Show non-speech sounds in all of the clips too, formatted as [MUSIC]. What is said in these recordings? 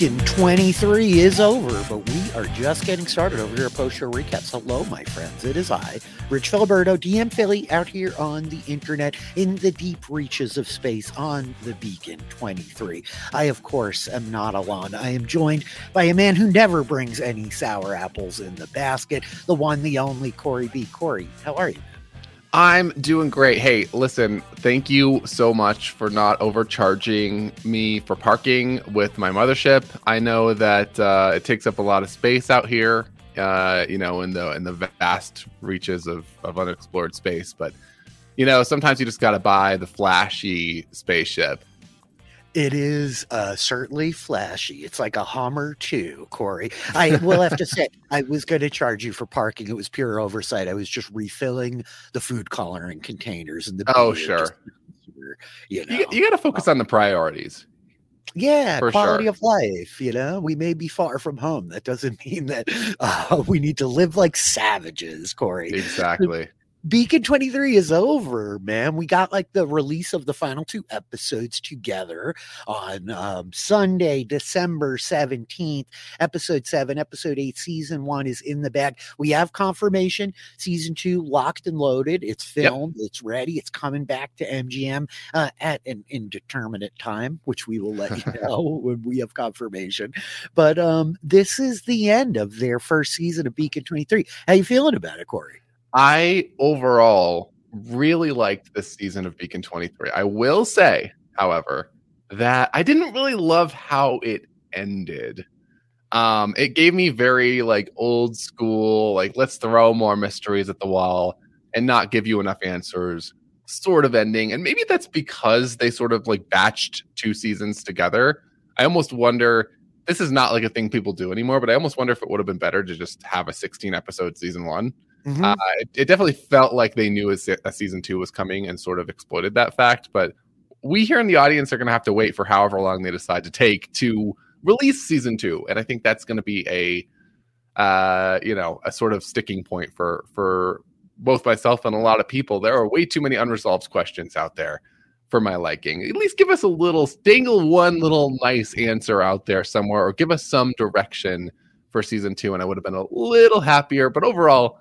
Beacon 23 is over, but we are just getting started over here at Post Show Recaps. Hello, my friends. It is I, Rich Filiberto, DM Filly, out here on the internet in the deep reaches of space on the Beacon 23. I, of course, am not alone. I am joined by a man who never brings any sour apples in the basket, the one, the only Corey B. Corey, how are you? I'm doing great. Hey, listen, thank you so much for not overcharging me for parking with my mothership. I know that uh, it takes up a lot of space out here, uh, you know, in the in the vast reaches of, of unexplored space. But you know, sometimes you just got to buy the flashy spaceship. It is uh, certainly flashy. It's like a Hummer too, Corey. I will have to say, I was going to charge you for parking. It was pure oversight. I was just refilling the food coloring containers and the. Oh, sure. you know, you, you got to focus on the priorities. Yeah, For quality sure. of life. You know, we may be far from home. That doesn't [LAUGHS] mean that uh, we need to live like savages, Corey. Exactly. Beacon 23 is over, man. We got like the release of the final two episodes together on um, Sunday, December 17th. Episode 7, Episode 8, Season 1 is in the bag. We have confirmation. Season 2 locked and loaded. It's filmed, yep. it's ready, it's coming back to MGM uh, at an indeterminate time, which we will let you [LAUGHS] know when we have confirmation. But um, this is the end of their first season of Beacon 23. How you feeling about it, Corey? I overall really liked this season of Beacon 23. I will say, however, that I didn't really love how it ended. Um, it gave me very like old school, like let's throw more mysteries at the wall and not give you enough answers sort of ending. And maybe that's because they sort of like batched two seasons together. I almost wonder this is not like a thing people do anymore, but I almost wonder if it would have been better to just have a 16 episode season one Mm-hmm. Uh, it, it, definitely felt like they knew a, a, season two was coming and sort of exploited that fact. But we here in the audience are going to have to wait for however long they decide to take to release season two, and I think that's going to be a uh, you know a sort of sticking point for for both myself and a lot of people. There are way too many unresolved questions out there for my liking. At least give us a little dangle one little nice answer out there somewhere, or give us some direction for season two, and I would have been a little happier. But overall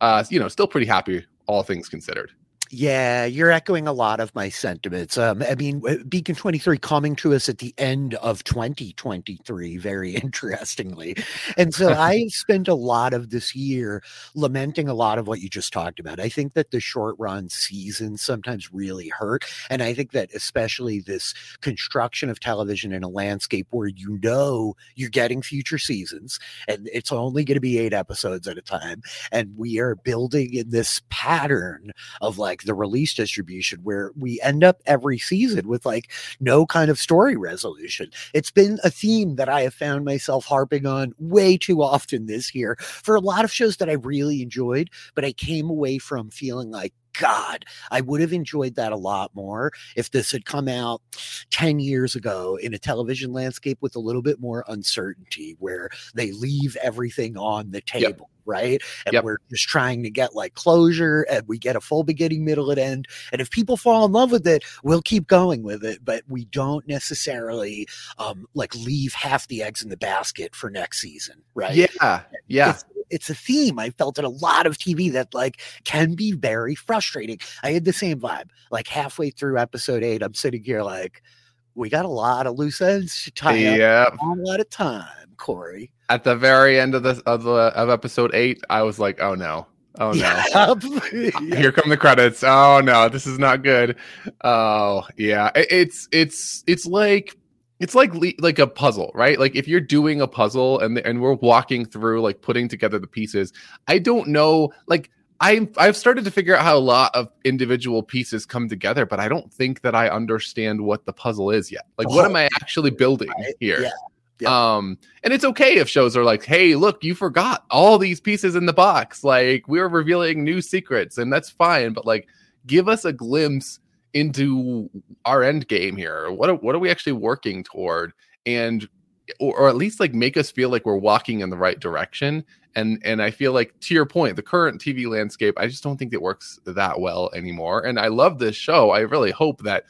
uh, you know, still pretty happy, all things considered. Yeah, you're echoing a lot of my sentiments. Um, I mean, Beacon 23 coming to us at the end of 2023, very [LAUGHS] interestingly. And so [LAUGHS] I spent a lot of this year lamenting a lot of what you just talked about. I think that the short run seasons sometimes really hurt. And I think that especially this construction of television in a landscape where you know you're getting future seasons and it's only going to be eight episodes at a time. And we are building in this pattern of like, like the release distribution where we end up every season with like no kind of story resolution. It's been a theme that I have found myself harping on way too often this year for a lot of shows that I really enjoyed, but I came away from feeling like God, I would have enjoyed that a lot more if this had come out 10 years ago in a television landscape with a little bit more uncertainty where they leave everything on the table. Yep. Right. And yep. we're just trying to get like closure and we get a full beginning, middle, and end. And if people fall in love with it, we'll keep going with it. But we don't necessarily um, like leave half the eggs in the basket for next season. Right. Yeah. Yeah. It's, it's a theme I felt in a lot of TV that like can be very frustrating. I had the same vibe. Like halfway through episode eight, I'm sitting here like, we got a lot of loose ends to tie yep. up. a lot of time, Corey. At the very end of the of the of episode eight, I was like, oh no. Oh no! [LAUGHS] Yep. [LAUGHS] Here come the credits. Oh no, this is not good. Oh yeah, it's it's it's like it's like like a puzzle, right? Like if you're doing a puzzle and and we're walking through like putting together the pieces, I don't know like I I've started to figure out how a lot of individual pieces come together, but I don't think that I understand what the puzzle is yet. Like, oh, what am I actually building right? here? Yeah. Yeah. Um, and it's okay if shows are like, "Hey, look, you forgot all these pieces in the box. Like, we're revealing new secrets, and that's fine." But like, give us a glimpse into our end game here. What are, what are we actually working toward? And or, or at least like make us feel like we're walking in the right direction. And and I feel like to your point, the current TV landscape, I just don't think it works that well anymore. And I love this show. I really hope that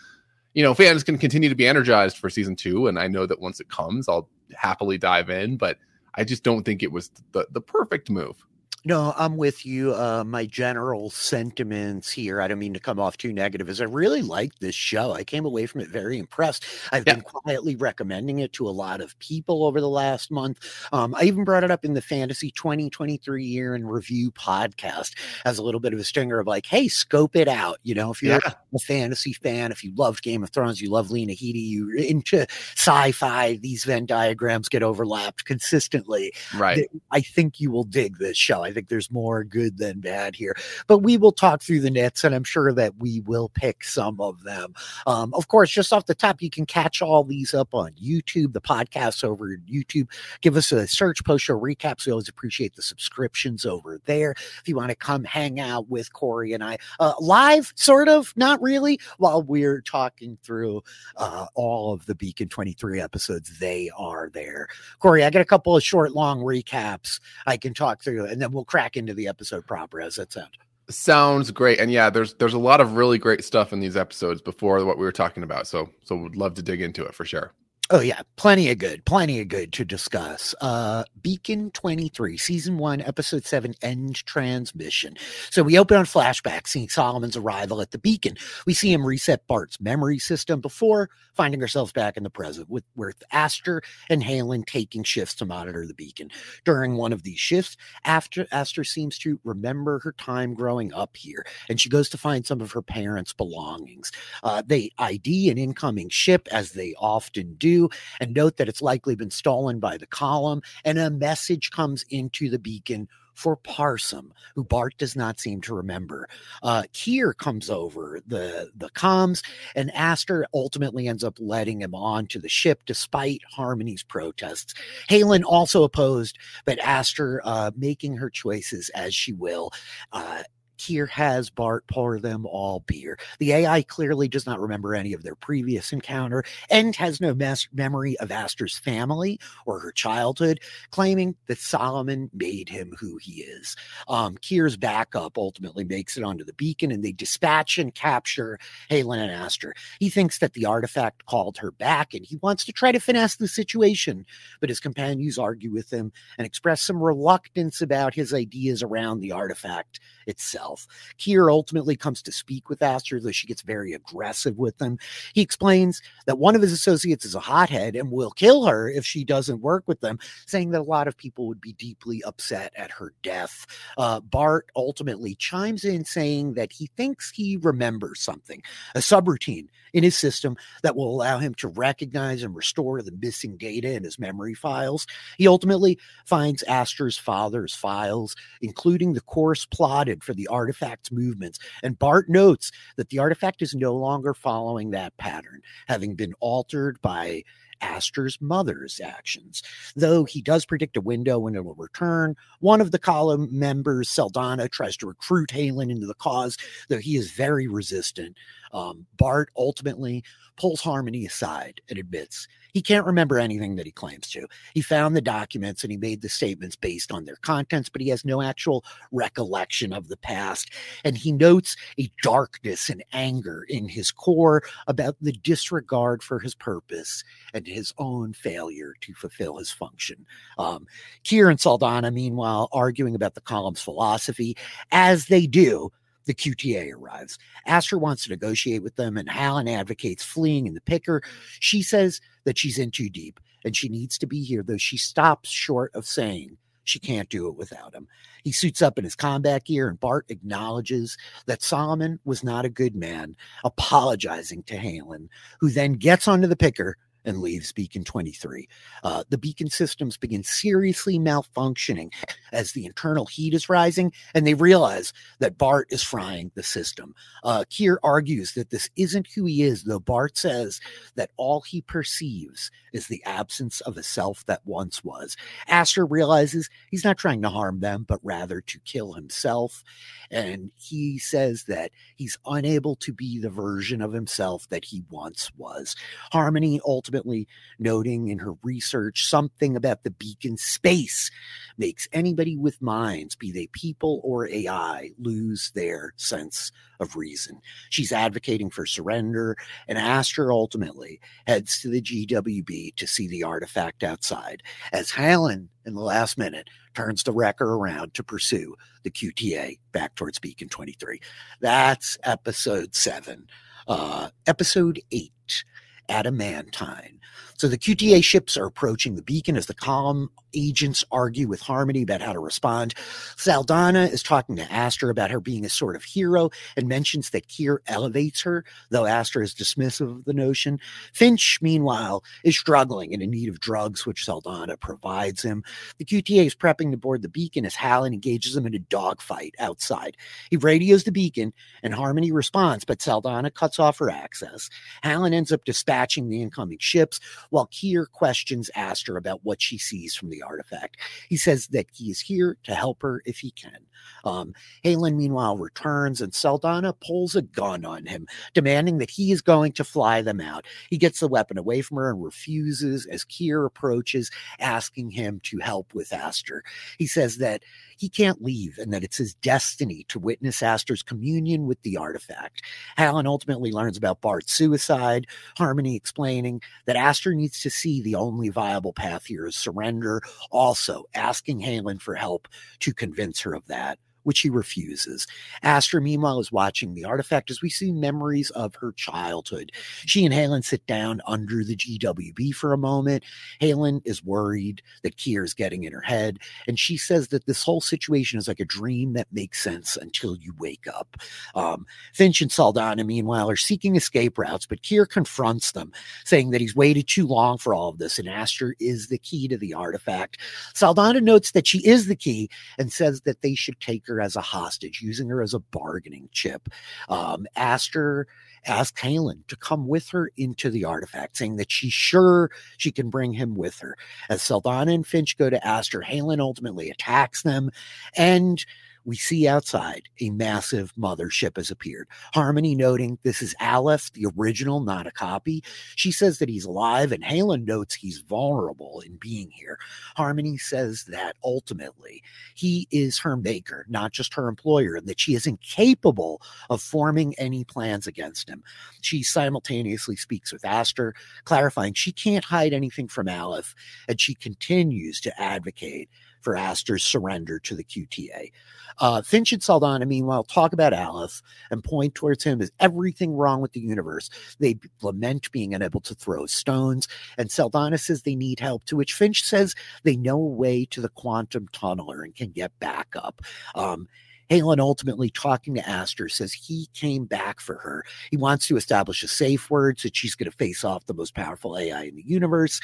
you know fans can continue to be energized for season two. And I know that once it comes, I'll happily dive in. But I just don't think it was the the perfect move. No, I'm with you. Uh, my general sentiments here, I don't mean to come off too negative, is I really like this show. I came away from it very impressed. I've yeah. been quietly recommending it to a lot of people over the last month. Um, I even brought it up in the Fantasy 2023 Year in Review podcast as a little bit of a stinger of like, hey, scope it out. You know, if you're yeah. a fantasy fan, if you loved Game of Thrones, you love Lena Headey, you're into sci fi, these Venn diagrams get overlapped consistently. Right. I think you will dig this show. I think there's more good than bad here. But we will talk through the nits, and I'm sure that we will pick some of them. Um, of course, just off the top, you can catch all these up on YouTube, the podcasts over YouTube. Give us a search, post show recaps. We always appreciate the subscriptions over there. If you want to come hang out with Corey and I uh, live, sort of, not really, while we're talking through uh, all of the Beacon 23 episodes, they are there. Corey, I got a couple of short, long recaps I can talk through, and then we'll we'll crack into the episode proper. As that sound? Sounds great. And yeah, there's there's a lot of really great stuff in these episodes before what we were talking about. So so would love to dig into it for sure. Oh yeah, plenty of good, plenty of good to discuss. Uh Beacon 23, season 1, episode 7 end transmission. So we open on flashback seeing Solomon's arrival at the Beacon. We see him reset Bart's memory system before finding ourselves back in the present with with Aster and Halen taking shifts to monitor the Beacon. During one of these shifts, after Aster seems to remember her time growing up here and she goes to find some of her parents' belongings. Uh, they ID an incoming ship as they often do and note that it's likely been stolen by the column. And a message comes into the beacon for Parsum, who Bart does not seem to remember. Uh, Kier comes over the the comms, and Aster ultimately ends up letting him onto the ship despite Harmony's protests. Halen also opposed, but Aster uh, making her choices as she will. Uh, here has Bart pour them all beer. The AI clearly does not remember any of their previous encounter and has no mes- memory of Aster's family or her childhood, claiming that Solomon made him who he is. Um, Kier's backup ultimately makes it onto the beacon and they dispatch and capture Halen and Aster. He thinks that the artifact called her back and he wants to try to finesse the situation, but his companions argue with him and express some reluctance about his ideas around the artifact itself. Kier ultimately comes to speak with Aster, though she gets very aggressive with him. He explains that one of his associates is a hothead and will kill her if she doesn't work with them, saying that a lot of people would be deeply upset at her death. Uh, Bart ultimately chimes in saying that he thinks he remembers something, a subroutine in his system that will allow him to recognize and restore the missing data in his memory files. He ultimately finds Aster's father's files, including the course plotted for the artifact's movements. And Bart notes that the artifact is no longer following that pattern, having been altered by Aster's mother's actions. Though he does predict a window when it will return, one of the column members, Saldana, tries to recruit Halen into the cause, though he is very resistant. Um, Bart ultimately pulls Harmony aside and admits he can't remember anything that he claims to. He found the documents and he made the statements based on their contents, but he has no actual recollection of the past. And he notes a darkness and anger in his core about the disregard for his purpose and his own failure to fulfill his function. Um, Kier and Saldana, meanwhile, arguing about the column's philosophy, as they do the QTA arrives. Aster wants to negotiate with them, and Halen advocates fleeing in the picker. She says that she's in too deep and she needs to be here, though she stops short of saying she can't do it without him. He suits up in his combat gear, and Bart acknowledges that Solomon was not a good man, apologizing to Halen, who then gets onto the picker and leaves Beacon 23. Uh, the beacon systems begin seriously malfunctioning as the internal heat is rising, and they realize that Bart is frying the system. Uh, Kier argues that this isn't who he is, though Bart says that all he perceives is the absence of a self that once was. Aster realizes he's not trying to harm them, but rather to kill himself. And he says that he's unable to be the version of himself that he once was. Harmony ultimately noting in her research something about the beacon space makes anybody with minds, be they people or AI, lose their sense of reason. She's advocating for surrender, and Aster ultimately heads to the GWB to see the artifact outside. As Halen, in the last minute, turns the wrecker around to pursue the QTA back towards Beacon 23. That's episode seven. Uh, episode eight, Adamantine. So the QTA ships are approaching the beacon as the column agents argue with Harmony about how to respond. Saldana is talking to Aster about her being a sort of hero and mentions that Kier elevates her, though Aster is dismissive of the notion. Finch, meanwhile, is struggling and in need of drugs, which Saldana provides him. The QTA is prepping to board the beacon as Halen engages him in a dogfight outside. He radios the beacon and Harmony responds, but Saldana cuts off her access. Halen ends up dispatching the incoming ships while Kier questions Aster about what she sees from the artifact. He says that he is here to help her if he can. Um, Halen, meanwhile, returns and Saldana pulls a gun on him, demanding that he is going to fly them out. He gets the weapon away from her and refuses as Kier approaches, asking him to help with Aster. He says that he can't leave and that it's his destiny to witness Aster's communion with the artifact. Halen ultimately learns about Bart's suicide, Harmony explaining that Aster needs to see the only viable path here is surrender, also asking Halen for help to convince her of that which he refuses. Aster, meanwhile, is watching the artifact as we see memories of her childhood. She and Halen sit down under the GWB for a moment. Halen is worried that Kier is getting in her head, and she says that this whole situation is like a dream that makes sense until you wake up. Um, Finch and Saldana, meanwhile, are seeking escape routes, but Kier confronts them, saying that he's waited too long for all of this, and Aster is the key to the artifact. Saldana notes that she is the key and says that they should take her as a hostage, using her as a bargaining chip. Um, Aster asked Halen to come with her into the artifact, saying that she's sure she can bring him with her. As Saldana and Finch go to Aster, Halen ultimately attacks them and we see outside a massive mothership has appeared. Harmony noting this is Aleph, the original, not a copy. She says that he's alive, and Halen notes he's vulnerable in being here. Harmony says that ultimately he is her maker, not just her employer, and that she is incapable of forming any plans against him. She simultaneously speaks with Aster, clarifying she can't hide anything from Aleph, and she continues to advocate for Aster's surrender to the QTA. Uh, Finch and Saldana, meanwhile, talk about Aleph and point towards him as everything wrong with the universe. They lament being unable to throw stones, and Saldana says they need help, to which Finch says they know a way to the quantum tunneler and can get back up. Um, Halen ultimately talking to Aster says he came back for her. He wants to establish a safe word so she's going to face off the most powerful AI in the universe.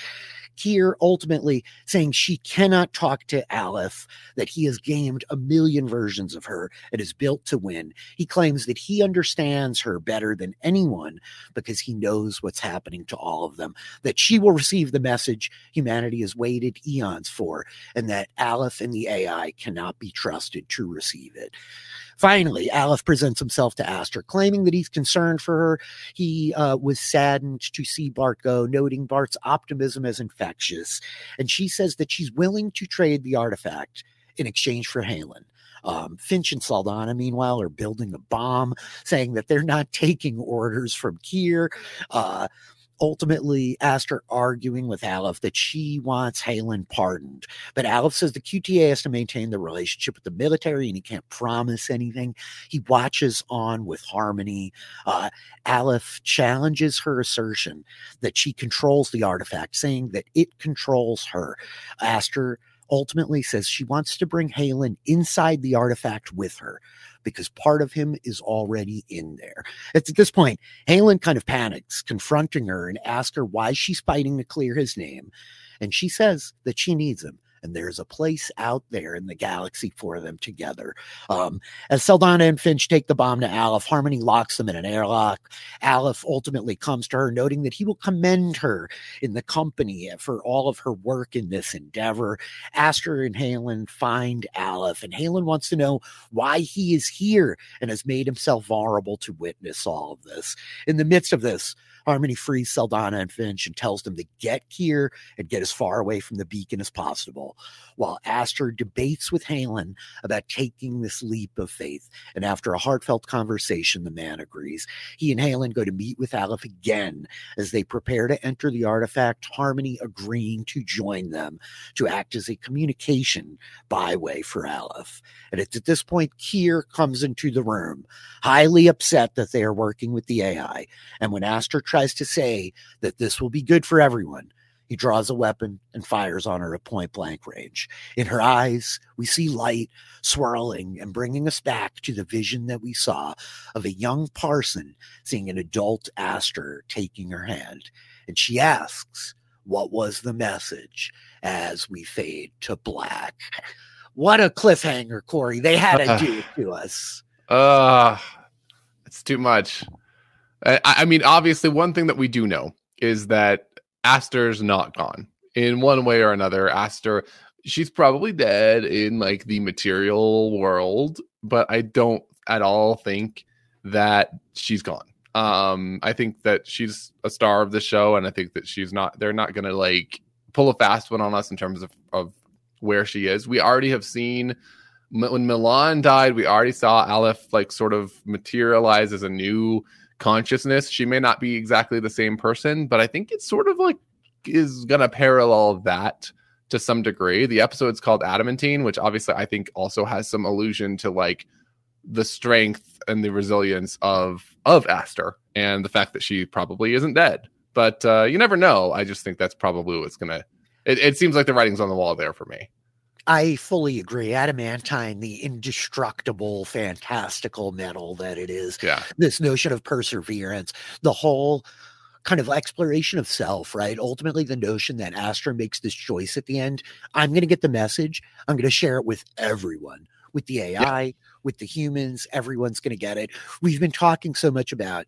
Kier ultimately saying she cannot talk to Aleph, that he has gamed a million versions of her and is built to win. He claims that he understands her better than anyone because he knows what's happening to all of them, that she will receive the message humanity has waited eons for, and that Aleph and the AI cannot be trusted to receive it. Finally, Aleph presents himself to Aster, claiming that he's concerned for her. He uh, was saddened to see Bart go, noting Bart's optimism as infectious. And she says that she's willing to trade the artifact in exchange for Halen. Um, Finch and Saldana, meanwhile, are building a bomb, saying that they're not taking orders from Kier. Uh, ultimately Aster arguing with Aleph that she wants Halen pardoned. But Aleph says the QTA has to maintain the relationship with the military and he can't promise anything. He watches on with Harmony. Uh, Aleph challenges her assertion that she controls the artifact, saying that it controls her. Aster ultimately says she wants to bring Halen inside the artifact with her because part of him is already in there. It's at this point, Halen kind of panics, confronting her and asks her why she's fighting to clear his name. And she says that she needs him and there's a place out there in the galaxy for them together. Um, as Saldana and Finch take the bomb to Aleph, Harmony locks them in an airlock. Aleph ultimately comes to her, noting that he will commend her in the company for all of her work in this endeavor. Aster and Halen find Aleph, and Halen wants to know why he is here and has made himself vulnerable to witness all of this. In the midst of this, Harmony frees Saldana and Finch and tells them to get Kier and get as far away from the beacon as possible, while Aster debates with Halen about taking this leap of faith. And after a heartfelt conversation, the man agrees. He and Halen go to meet with Aleph again as they prepare to enter the artifact, Harmony agreeing to join them to act as a communication byway for Aleph. And it's at this point Kier comes into the room, highly upset that they are working with the AI. And when Aster tries to say that this will be good for everyone, he draws a weapon and fires on her at point blank range. In her eyes, we see light swirling and bringing us back to the vision that we saw of a young parson seeing an adult Aster taking her hand. And she asks, What was the message as we fade to black? What a cliffhanger, Corey. They had to [LAUGHS] do it to us. Uh, it's too much. I, I mean, obviously, one thing that we do know is that Aster's not gone in one way or another. Aster, she's probably dead in like the material world, but I don't at all think that she's gone. Um, I think that she's a star of the show, and I think that she's not. They're not gonna like pull a fast one on us in terms of of where she is. We already have seen when Milan died. We already saw Aleph like sort of materialize as a new consciousness. She may not be exactly the same person, but I think it's sort of like is going to parallel that to some degree. The episode's called Adamantine, which obviously I think also has some allusion to like the strength and the resilience of of Aster and the fact that she probably isn't dead. But uh, you never know. I just think that's probably what's gonna. It, it seems like the writing's on the wall there for me. I fully agree. Adamantine, the indestructible, fantastical metal that it is. Yeah. This notion of perseverance, the whole kind of exploration of self, right? Ultimately, the notion that Aster makes this choice at the end I'm going to get the message, I'm going to share it with everyone, with the AI, yeah. with the humans. Everyone's going to get it. We've been talking so much about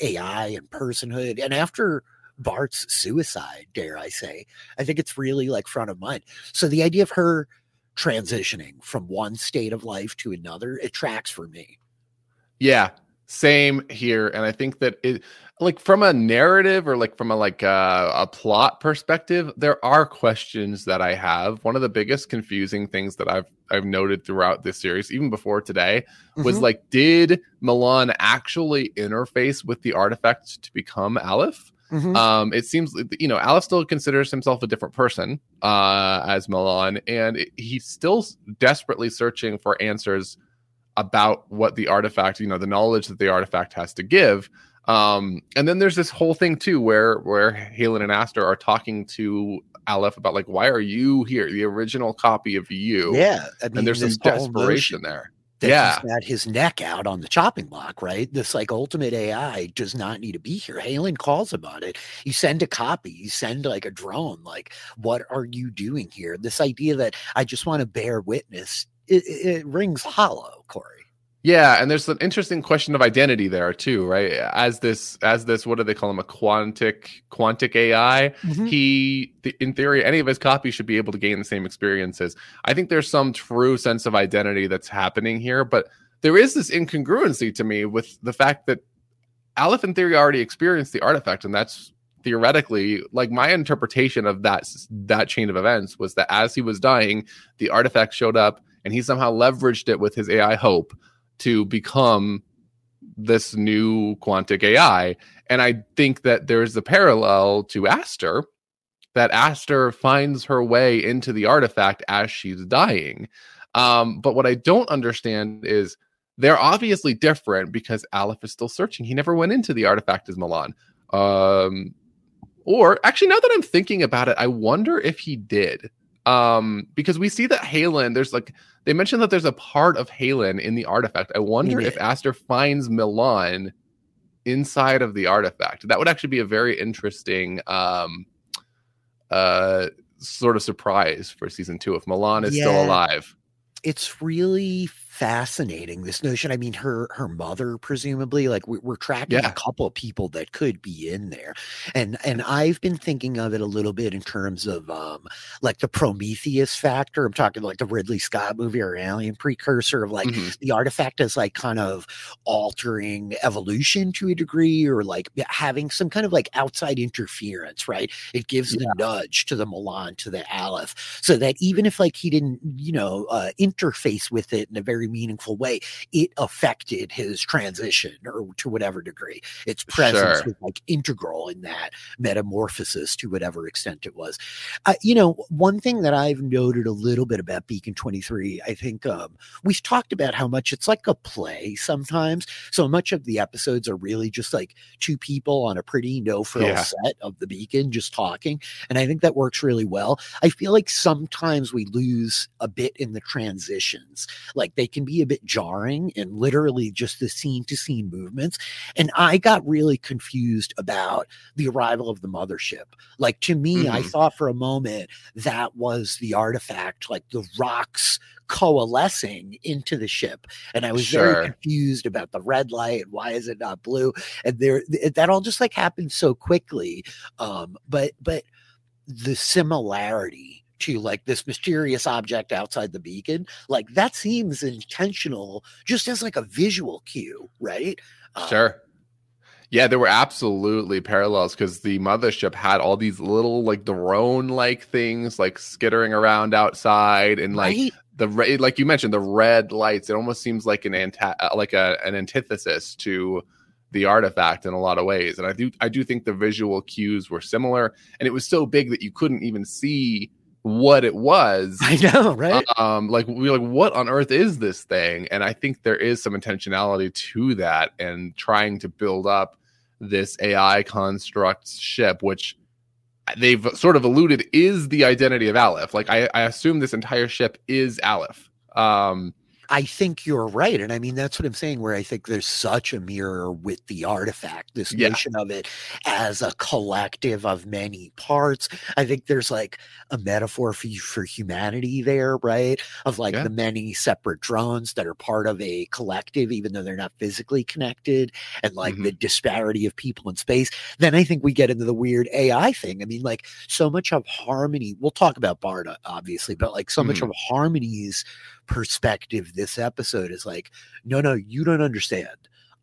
AI and personhood. And after Bart's suicide, dare I say. I think it's really like front of mind. So the idea of her transitioning from one state of life to another, it tracks for me. Yeah, same here. And I think that it like from a narrative or like from a like uh, a plot perspective, there are questions that I have. One of the biggest confusing things that I've I've noted throughout this series, even before today, was mm-hmm. like, did Milan actually interface with the artifact to become Aleph? Mm-hmm. Um, it seems you know Aleph still considers himself a different person uh, as Milan, and he's still desperately searching for answers about what the artifact, you know, the knowledge that the artifact has to give. Um, and then there's this whole thing too, where where Halen and Aster are talking to Aleph about like, why are you here? The original copy of you. Yeah, I mean, and there's this desperation there. That Yeah. he's got his neck out on the chopping block, right? This like ultimate AI does not need to be here. Halen calls about it. You send a copy, you send like a drone. Like, what are you doing here? This idea that I just want to bear witness, it, it, it rings hollow, Corey. Yeah, and there's an interesting question of identity there too, right? As this, as this, what do they call him? A quantic, quantic AI. Mm-hmm. He, th- in theory, any of his copies should be able to gain the same experiences. I think there's some true sense of identity that's happening here, but there is this incongruency to me with the fact that Aleph, in theory, already experienced the artifact, and that's theoretically like my interpretation of that that chain of events was that as he was dying, the artifact showed up, and he somehow leveraged it with his AI hope to become this new quantic AI. And I think that there's a parallel to Aster, that Aster finds her way into the artifact as she's dying. Um, but what I don't understand is they're obviously different because Aleph is still searching. He never went into the artifact as Milan. Um, or actually, now that I'm thinking about it, I wonder if he did. Um, because we see that Halen, there's like they mentioned that there's a part of Halen in the artifact. I wonder if. Aster finds Milan inside of the artifact. That would actually be a very interesting um uh sort of surprise for season two if Milan is still alive. it's really fascinating this notion i mean her her mother presumably like we, we're tracking Yeah. a couple of people that could be in there. And and i've been thinking of it a little bit in terms of um like the prometheus factor. I'm talking like the ridley scott movie or alien precursor of like Mhm. the artifact is like kind of altering evolution to a degree or like having some kind of like outside interference right? It gives the nudge to the milan to the aleph. So that even if like he didn't you know uh, interface with it in a very meaningful way it affected his transition or to whatever degree its presence Sure. was like integral in that metamorphosis to whatever extent it was uh, you know one thing that i've noted a little bit about beacon 23 i think um, we've talked about how much it's like a play sometimes so much of the episodes are really just like two people on a pretty no frill Yeah. set of the beacon just talking and i think that works really well I feel like sometimes we lose a bit in the transitions. Like they can be a bit jarring and literally just the scene to scene movements. And I got really confused about the arrival of the mothership. Like to me, I Mhm. thought for a moment that was the artifact, like the rocks coalescing into the ship. And I was Sure. very confused about the red light and why is it not blue? And there that all just like happened so quickly. Um, but but the similarity to like this mysterious object outside the beacon like that seems intentional just as like a visual cue right Uh, Sure. Yeah, there were absolutely parallels because the mothership had all these little like drone like things like skittering around outside and like right? the re- like you mentioned the red lights. It almost seems like an anta- uh, like a, an antithesis to the artifact in a lot of ways. And I do I do think the visual cues were similar, and it was so big that you couldn't even see what it was. [LAUGHS] i know right? Um like we're like what on earth is this thing? And i think there is some intentionality to that and trying to build up this ai construct ship which they've sort of alluded is the identity of aleph. Like i, I assume this entire ship is aleph. Um I think you're right. And I mean, that's what I'm saying, where I think there's such a mirror with the artifact, this Yeah. notion of it as a collective of many parts. I think there's like a metaphor for, for humanity there, right? Of like Yeah. the many separate drones that are part of a collective, even though they're not physically connected, and like the disparity of people in space. Then I think we get into the weird AI thing. I mean, like so much of Harmony, we'll talk about Barda, obviously, but like so much Mhm. of Harmony's perspective this episode is like, no, no, you don't understand.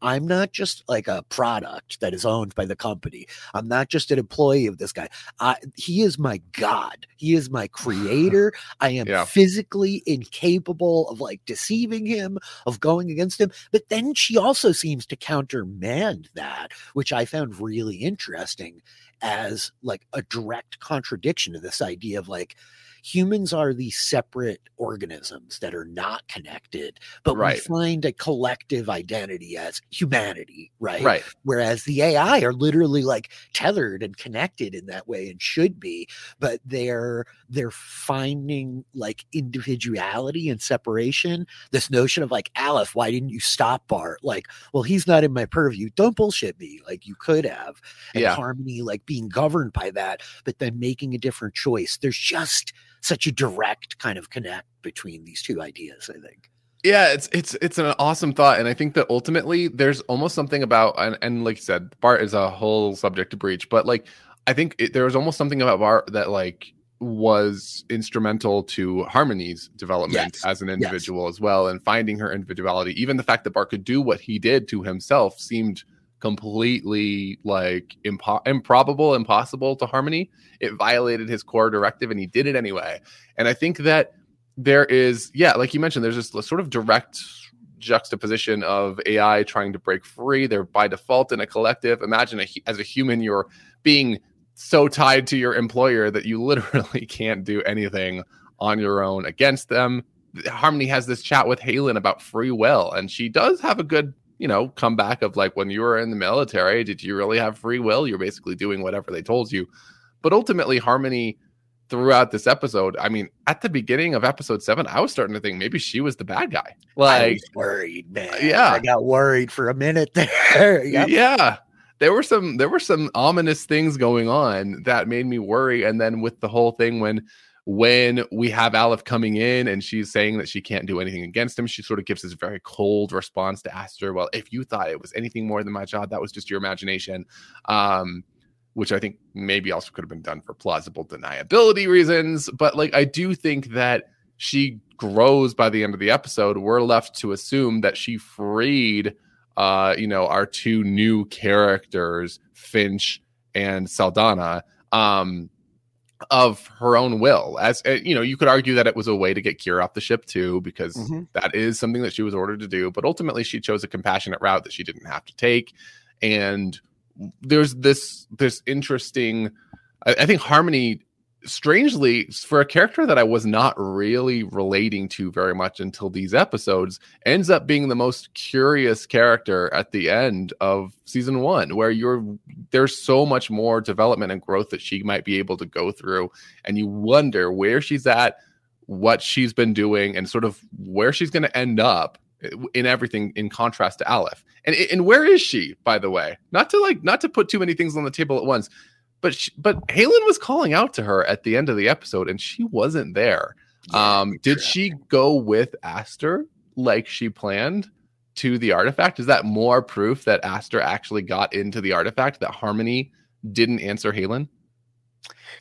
I'm not just like a product that is owned by the company. I'm not just an employee of this guy. I, he is my God. He is my [LAUGHS] creator. I am Yeah. physically incapable of like deceiving him, of going against him. But then she also seems to countermand that, which I found really interesting as like a direct contradiction to this idea of like, humans are these separate organisms that are not connected, but Right. we find a collective identity as humanity, right? Right. Whereas the AI are literally like tethered and connected in that way and should be, but they're they're finding like individuality and separation. This notion of like Aleph, why didn't you stop Bart? Like, well, he's not in my purview. Don't bullshit me. Like you could have. And Yeah. harmony, like being governed by that, but then making a different choice. There's just such a direct kind of connect between these two ideas, I think. Yeah, it's it's it's an awesome thought, and I think that ultimately there's almost something about and, and like you said, Bart is a whole subject to breach, but like I think it, there was almost something about Bart that like was instrumental to Harmony's development Yes, as an individual as well, and finding her individuality. Even the fact that Bart could do what he did to himself seemed completely like impo- improbable, impossible to Harmony. It violated his core directive, and he did it anyway. And I think that there is, yeah, like you mentioned, there's this sort of direct juxtaposition of AI trying to break free. They're by default in a collective. Imagine a, as a human, you're being so tied to your employer that you [LAUGHS] literally can't do anything on your own against them. Harmony has this chat with Halen about free will, and she does have a good, you know, comeback of like when you were in the military, did you really have free will? You're basically doing whatever they told you. But ultimately, Harmony throughout this episode, I mean, at the beginning of episode seven, I was starting to think maybe she was the bad guy. I Like, was worried, man. Uh, yeah. I got worried for a minute [LAUGHS] there. Yep. yeah there were some there were some ominous things going on that made me worry and then with the whole thing when when we have Aleph coming in and she's saying that she can't do anything against him, she sort of gives this very cold response to Aster. Well, if you thought it was anything more than my job, that was just your imagination. Um, which I think maybe also could have been done for plausible deniability reasons. But like, I do think that she grows by the end of the episode. We're left to assume that she freed, uh, you know, our two new characters, Finch and Saldana, um, of her own will. As uh, you know, you could argue that it was a way to get Kier off the ship too, because Mhm. that is something that she was ordered to do. But ultimately, she chose a compassionate route that she didn't have to take, and there's this this interesting. I, I think Harmony, strangely, for a character that I was not really relating to very much until these episodes, ends up being the most curious character at the end of season one, where you're there's so much more development and growth that she might be able to go through, and you wonder where she's at, what she's been doing, and sort of where she's going to end up eh, in everything in contrast to Aleph. And and where is she, by the way? Not to like not to put too many things on the table at once, but she, but Halen was calling out to her at the end of the episode, and she wasn't there. Yeah, um, did she go with Aster like she planned to the artifact? Is that more proof that Aster actually got into the artifact that Harmony didn't answer Halen?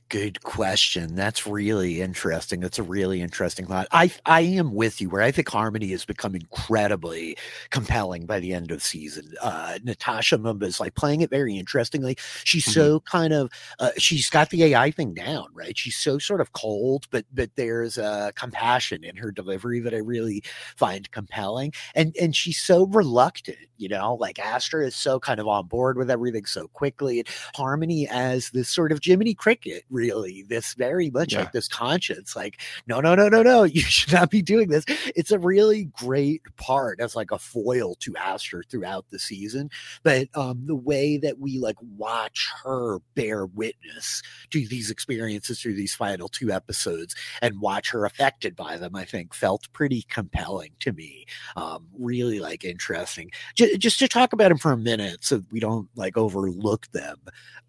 Good question. That's really interesting. That's a really interesting thought. I I am with you where I think Harmony has become incredibly compelling by the end of season. Uh Natasha Mumba is like playing it very interestingly. She's Mhm. so kind of uh, she's got the AI thing down, right? She's so sort of cold, but but there's a compassion in her delivery that I really find compelling. And and she's so reluctant, you know, like Aster is so kind of on board with everything so quickly. And Harmony as this sort of Jiminy Cricket, really, this very much Yeah. like this conscience, like, no, no, no, no, no, you [LAUGHS] should not be doing this. It's a really great part as like a foil to Aster throughout the season. But um the way that we like watch her bear witness to these experiences through these final two episodes and watch her affected by them, I think felt pretty compelling to me. Um, really like interesting. J- just to talk about them for a minute so we don't like overlook them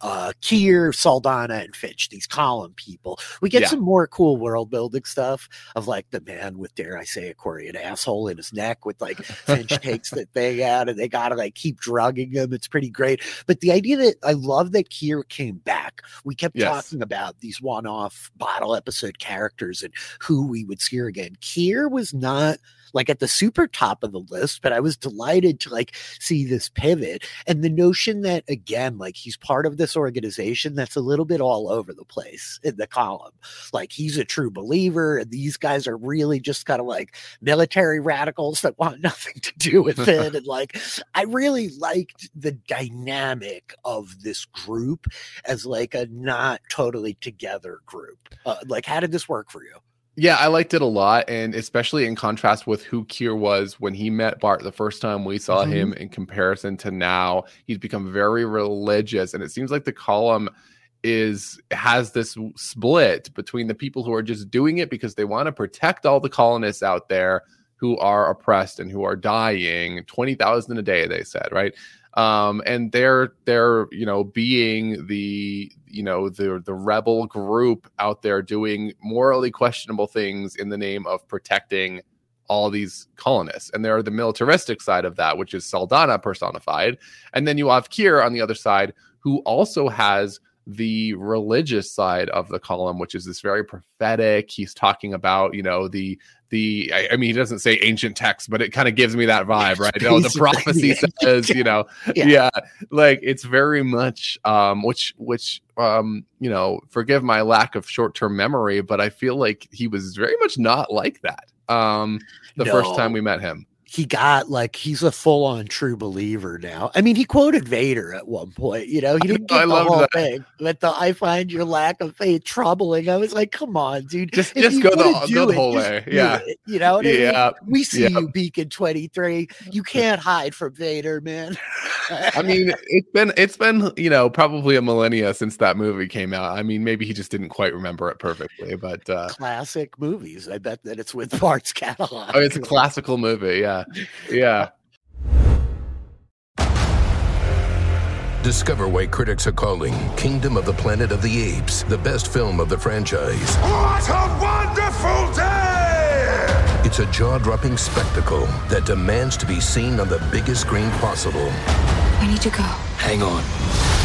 uh Kier, Saldana, and These column people. We get Yeah. some more cool world building stuff of like the man with dare I say a Korean asshole in his neck with like Finch [LAUGHS] takes the thing out and they gotta like keep drugging him. It's pretty great. But the idea that I love that Kier came back. We kept Yes. talking about these one-off bottle episode characters and who we would see again. Kier was not like at the super top of the list, but I was delighted to like see this pivot and the notion that again, like he's part of this organization that's a little bit all over the place in the column. Like he's a true believer, and these guys are really just kind of like military radicals that want [LAUGHS] nothing to do with [LAUGHS] it. and like I really liked the dynamic of this group as like a not totally together group. Uh, like, how did this work for you? Yeah, I liked it a lot, and especially in contrast with who Kier was when he met Bart the first time we saw mm-hmm. him in comparison to now. He's become very religious, and it seems like the column is has this split between the people who are just doing it because they want to protect all the colonists out there who are oppressed and who are dying 20,000 a day they said right um, and they're they're you know being the you know the the rebel group out there doing morally questionable things in the name of protecting all these colonists. And there are the militaristic side of that which is Saldana personified. And then you have Kier on the other side who also has the religious side of the column, which is this very prophetic. He's talking about, you know, the the I, I mean, he doesn't say ancient text, but it kind of gives me that vibe, right? You know, the [LAUGHS] prophecy says, you know, yeah. yeah, like it's very much um which which um, you know, forgive my lack of short-term memory, but I feel like he was very much not like that. Um the no. first time we met him he got like he's a full on true believer now. I mean, he quoted Vader at one point. You know, he [LAUGHS] didn't get I the whole that. thing, but the "I find your lack of faith troubling." I was like, "Come on, dude, just just go the, the whole way." Yeah, it, you know, yeah. I mean? We see yeah. you, Beacon Twenty Three. You [LAUGHS] can't hide from Vader, man. I mean, it's been it's been you know probably a millennia since that movie came out. I mean, maybe he just didn't quite remember it perfectly, but uh, classic movies. I bet that it's with Bart's catalog. Oh, it's a classical movie. Yeah [LAUGHS] yeah. Discover why critics are calling Kingdom of the Planet of the Apes the best film of the franchise. What a wonderful day! It's a jaw dropping spectacle that demands to be seen on the biggest screen possible. I need to go. Hang on.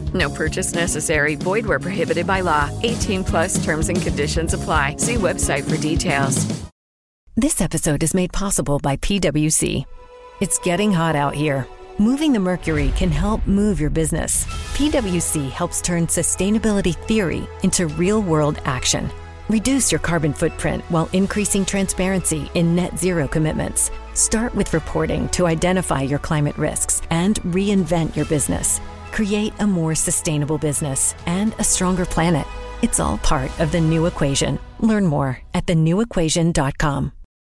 No purchase necessary. Void where prohibited by law. 18 plus terms and conditions apply. See website for details. This episode is made possible by PWC. It's getting hot out here. Moving the mercury can help move your business. PWC helps turn sustainability theory into real world action. Reduce your carbon footprint while increasing transparency in net zero commitments. Start with reporting to identify your climate risks and reinvent your business. Create a more sustainable business and a stronger planet. It's all part of the new equation. Learn more at thenewequation.com.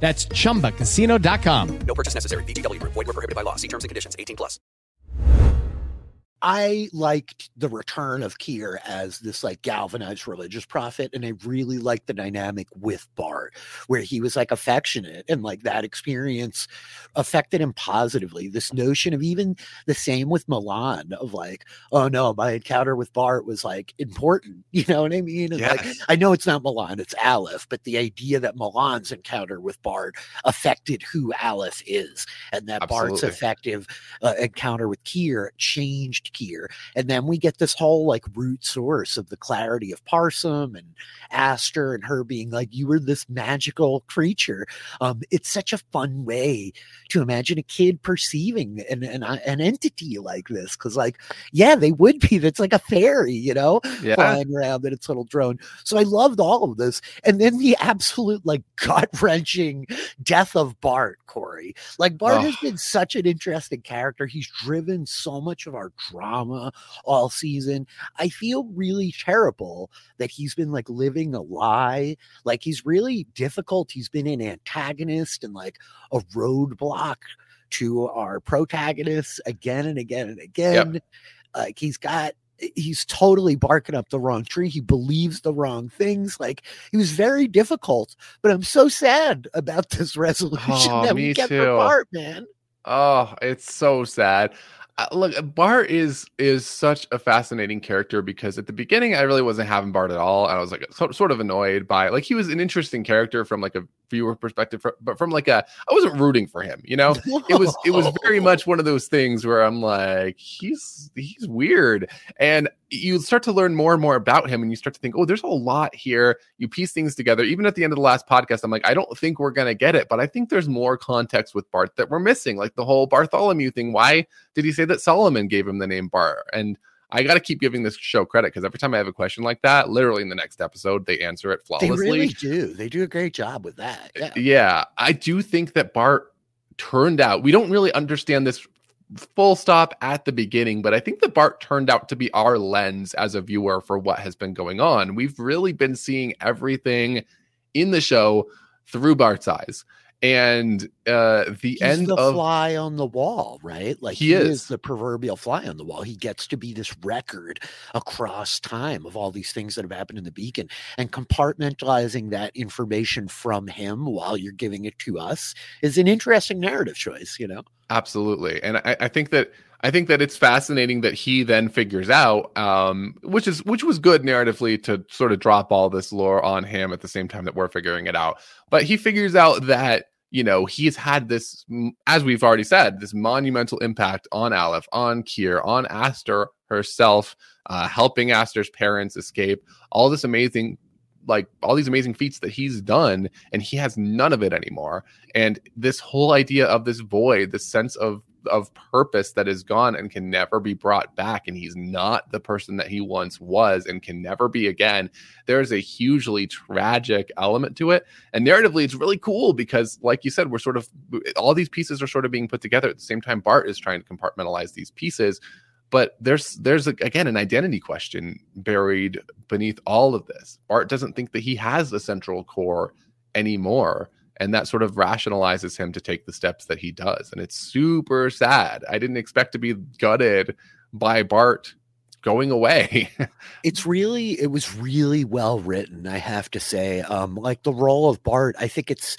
That's ChumbaCasino.com. No purchase necessary. VGW. Void were prohibited by law. See terms and conditions. 18 plus. I liked the return of Kier as this like galvanized religious prophet, and I really liked the dynamic with Bart, where he was like affectionate and like that experience affected him positively. This notion of even the same with Milan of like, oh no, my encounter with Bart was like important. [LAUGHS] You know what I mean? And like, I know it's not Milan, it's Aleph, but the idea that Milan's encounter with Bart affected who Aleph is, and that Bart's effective uh, encounter with Kier changed Kier. And then we get this whole like root source of the clarity of Parsum and Aster and her being like, you were this magical creature. Um, it's such a fun way to imagine a kid perceiving an, an, uh, an entity like this. Cause, like, yeah, they would be. That's like a fairy, you know, Yeah. flying around in its little drone. So I loved all of this. And then the absolute like [LAUGHS] gut wrenching death of Bart, Corey. Like Bart has been such an interesting character. He's driven so much of our drama all season. I feel really terrible that he's been like living a lie. Like he's really difficult. He's been an antagonist and like a roadblock to our protagonists again and again and again. Like he's got he's totally barking up the wrong tree. He believes the wrong things. Like he was very difficult, but I'm so sad about [LAUGHS] this resolution Oh, that we get too. for Bart, man. Oh, it's so sad. Uh, look, Bart is is such a fascinating character because at the beginning I really wasn't having Bart at all. and I was like so, sort of annoyed by like he was an interesting character from like a viewer perspective, but from like a I wasn't rooting for him. You know, it was it was [LAUGHS] very much one of those things where I'm like he's he's weird, and you start to learn more and more about him, and you start to think, oh, there's a lot here. You piece things together. Even at the end of the last podcast, I'm like, I don't think we're gonna get it, but I think there's more context with Bart that we're missing, like the whole Bartholomew thing. Why did he say that Solomon gave him the name Bart? And I got to keep giving this show credit because every time I have a question like that, literally in the next episode, they answer it flawlessly. They really do. They do a great job with that. Uh, yeah. Yeah, I do think that Bart turned out. We don't really understand this full stop at the beginning, but I think that Bart turned out to be our lens as a viewer for what has been going on. We've really been seeing everything in the show through Bart's eyes. And uh the He's end the of fly on the wall, right? Like He he, is. is. the proverbial fly on the wall. He gets to be this record across time of all these things that have happened in the beacon and compartmentalizing that information from him while you're giving it to us is an interesting narrative choice, you know? Absolutely, and I, I think that I think that it's fascinating that he then figures out, um, which is which was good narratively to sort of drop all this lore on him at the same time that we're figuring it out. But he figures out that you know he's had this, as we've already said, this monumental impact on Aleph, on Kier, on Aster herself, uh, helping Aster's parents escape. All this amazing like all these amazing feats that he's done and he has none of it anymore and this whole idea of this void this sense of of purpose that is gone and can never be brought back and he's not the person that he once was and can never be again there's a hugely tragic element to it. And narratively it's really cool because like you said we're sort of all these pieces are sort of being put together. At the same time bart is trying to compartmentalize these pieces but there's there's again an identity question buried beneath all of this. Bart doesn't think that he has a central core anymore and that sort of rationalizes him to take the steps that he does. And it's super sad. I didn't expect to be gutted by bart going away. [LAUGHS] It's really it was really well written i have to say. Um like the role of bart i think it's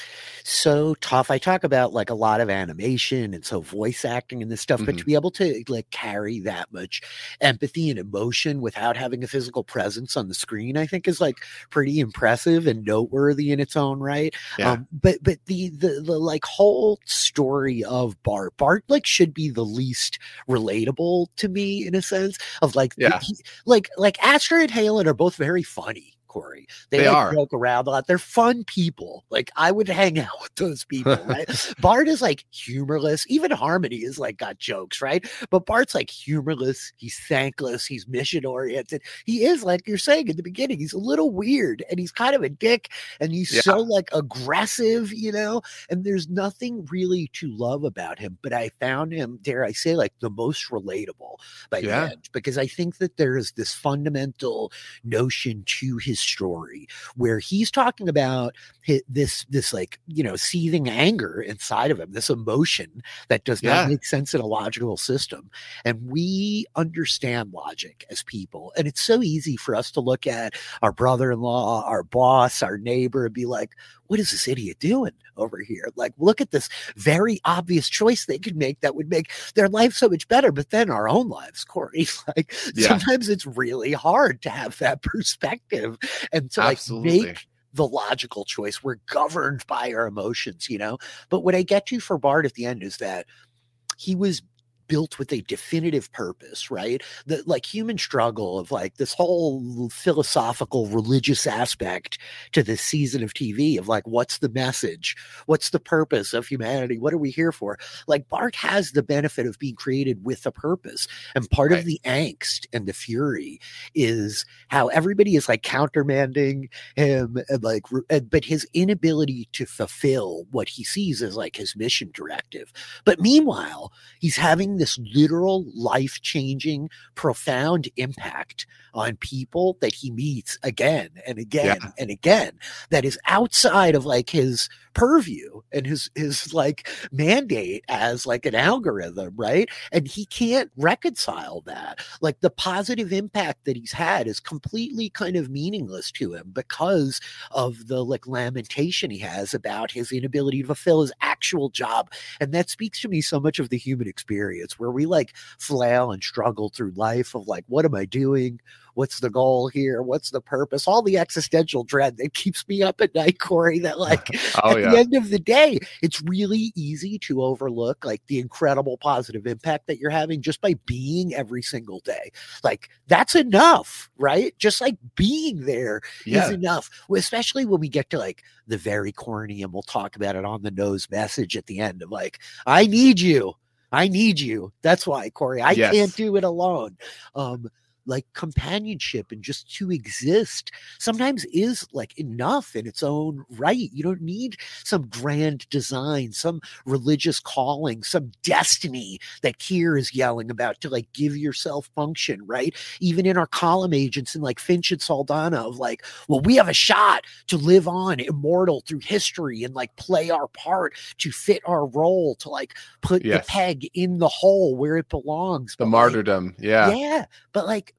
so tough. I talk about like a lot of animation and so voice acting and this stuff but to be able to like carry that much empathy and emotion without having a physical presence on the screen i think is like pretty impressive and noteworthy in its own right. Yeah. um but but the the the like whole story of bart bart like should be the least relatable to me in a sense of like the- Yeah. he- like like Aster and Halen are both very funny. Corey, they, They like, are. joke around a lot. They're fun people. Like I would hang out with those people. [LAUGHS] Right? Bart is like humorless. Even Harmony is like got jokes, right? But Bart's like humorless. He's thankless. He's mission oriented. He is like you're saying at the beginning. He's a little weird and he's kind of a dick and he's Yeah. so like aggressive, you know. And there's nothing really to love about him. But I found him, dare I say, like the most relatable by Yeah. the end because I think that there is this fundamental notion to his his story where he's talking about hi- this this like you know seething anger inside of him this emotion that does Yeah. not make sense in a logical system and we understand logic as people and it's so easy for us to look at our brother-in-law our boss our neighbor and be like what is this idiot doing over here like look at this very obvious choice they could make that would make their life so much better but then our own lives corey [LAUGHS] like Yeah. sometimes it's really hard to have that [LAUGHS] perspective and to like Absolutely. make the logical choice we're governed by our emotions you know but what i get to for bart at the end is that he was built with a definitive purpose right? The like human struggle of like this whole philosophical religious aspect to this season of tv of like what's the message? What's the purpose of humanity? What are we here for? Like bart has the benefit of being created with a purpose and part Right. of the angst and the fury is how everybody is like countermanding him and like but his inability to fulfill what he sees as like his mission directive. But meanwhile he's having this literal life changing profound impact on people that he meets again and again Yeah. and again that is outside of like his purview and his his like mandate as like an algorithm right and he can't reconcile that like the positive impact that he's had is completely kind of meaningless to him because of the like lamentation he has about his inability to fulfill his actual job and that speaks to me so much of the human experience where we like flail and struggle through life of like what am i doing what's the goal here? What's the purpose? All the existential dread that keeps me up at night corey that [LAUGHS] like Oh, at yeah. the end of the day it's really easy to overlook like the incredible positive impact that you're having just by being every single day. Like that's enough right? Just like being there is Yeah. enough especially when we get to like the very corny and we'll talk about it on the nose message at the end of like i need you. I need you. That's why corey. I Yes. can't do it alone. Um like companionship and just to exist sometimes is like enough in its own right you don't need some grand design some religious calling some destiny that Kier is yelling about to like give yourself function right even in our column agents and like Finch and Saldana of like, well, we have a shot to live on immortal through history and like play our part to fit our role to like put Yes. the peg in the hole where it belongs. the But, like, martyrdom yeah yeah, but like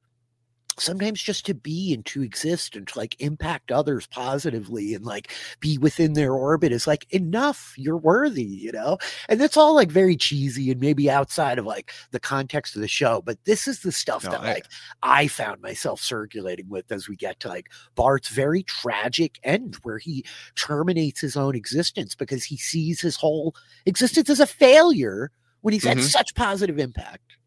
sometimes just to be and to exist and to like impact others positively and like be within their orbit is like enough. You're worthy, you know? And that's all like very cheesy and maybe outside of like the context of the show. But this is the stuff No, that I- like I found myself circulating with as we get to like Bart's very tragic end where he terminates his own existence because he sees his whole existence as a failure when he's had Mhm. such positive impact.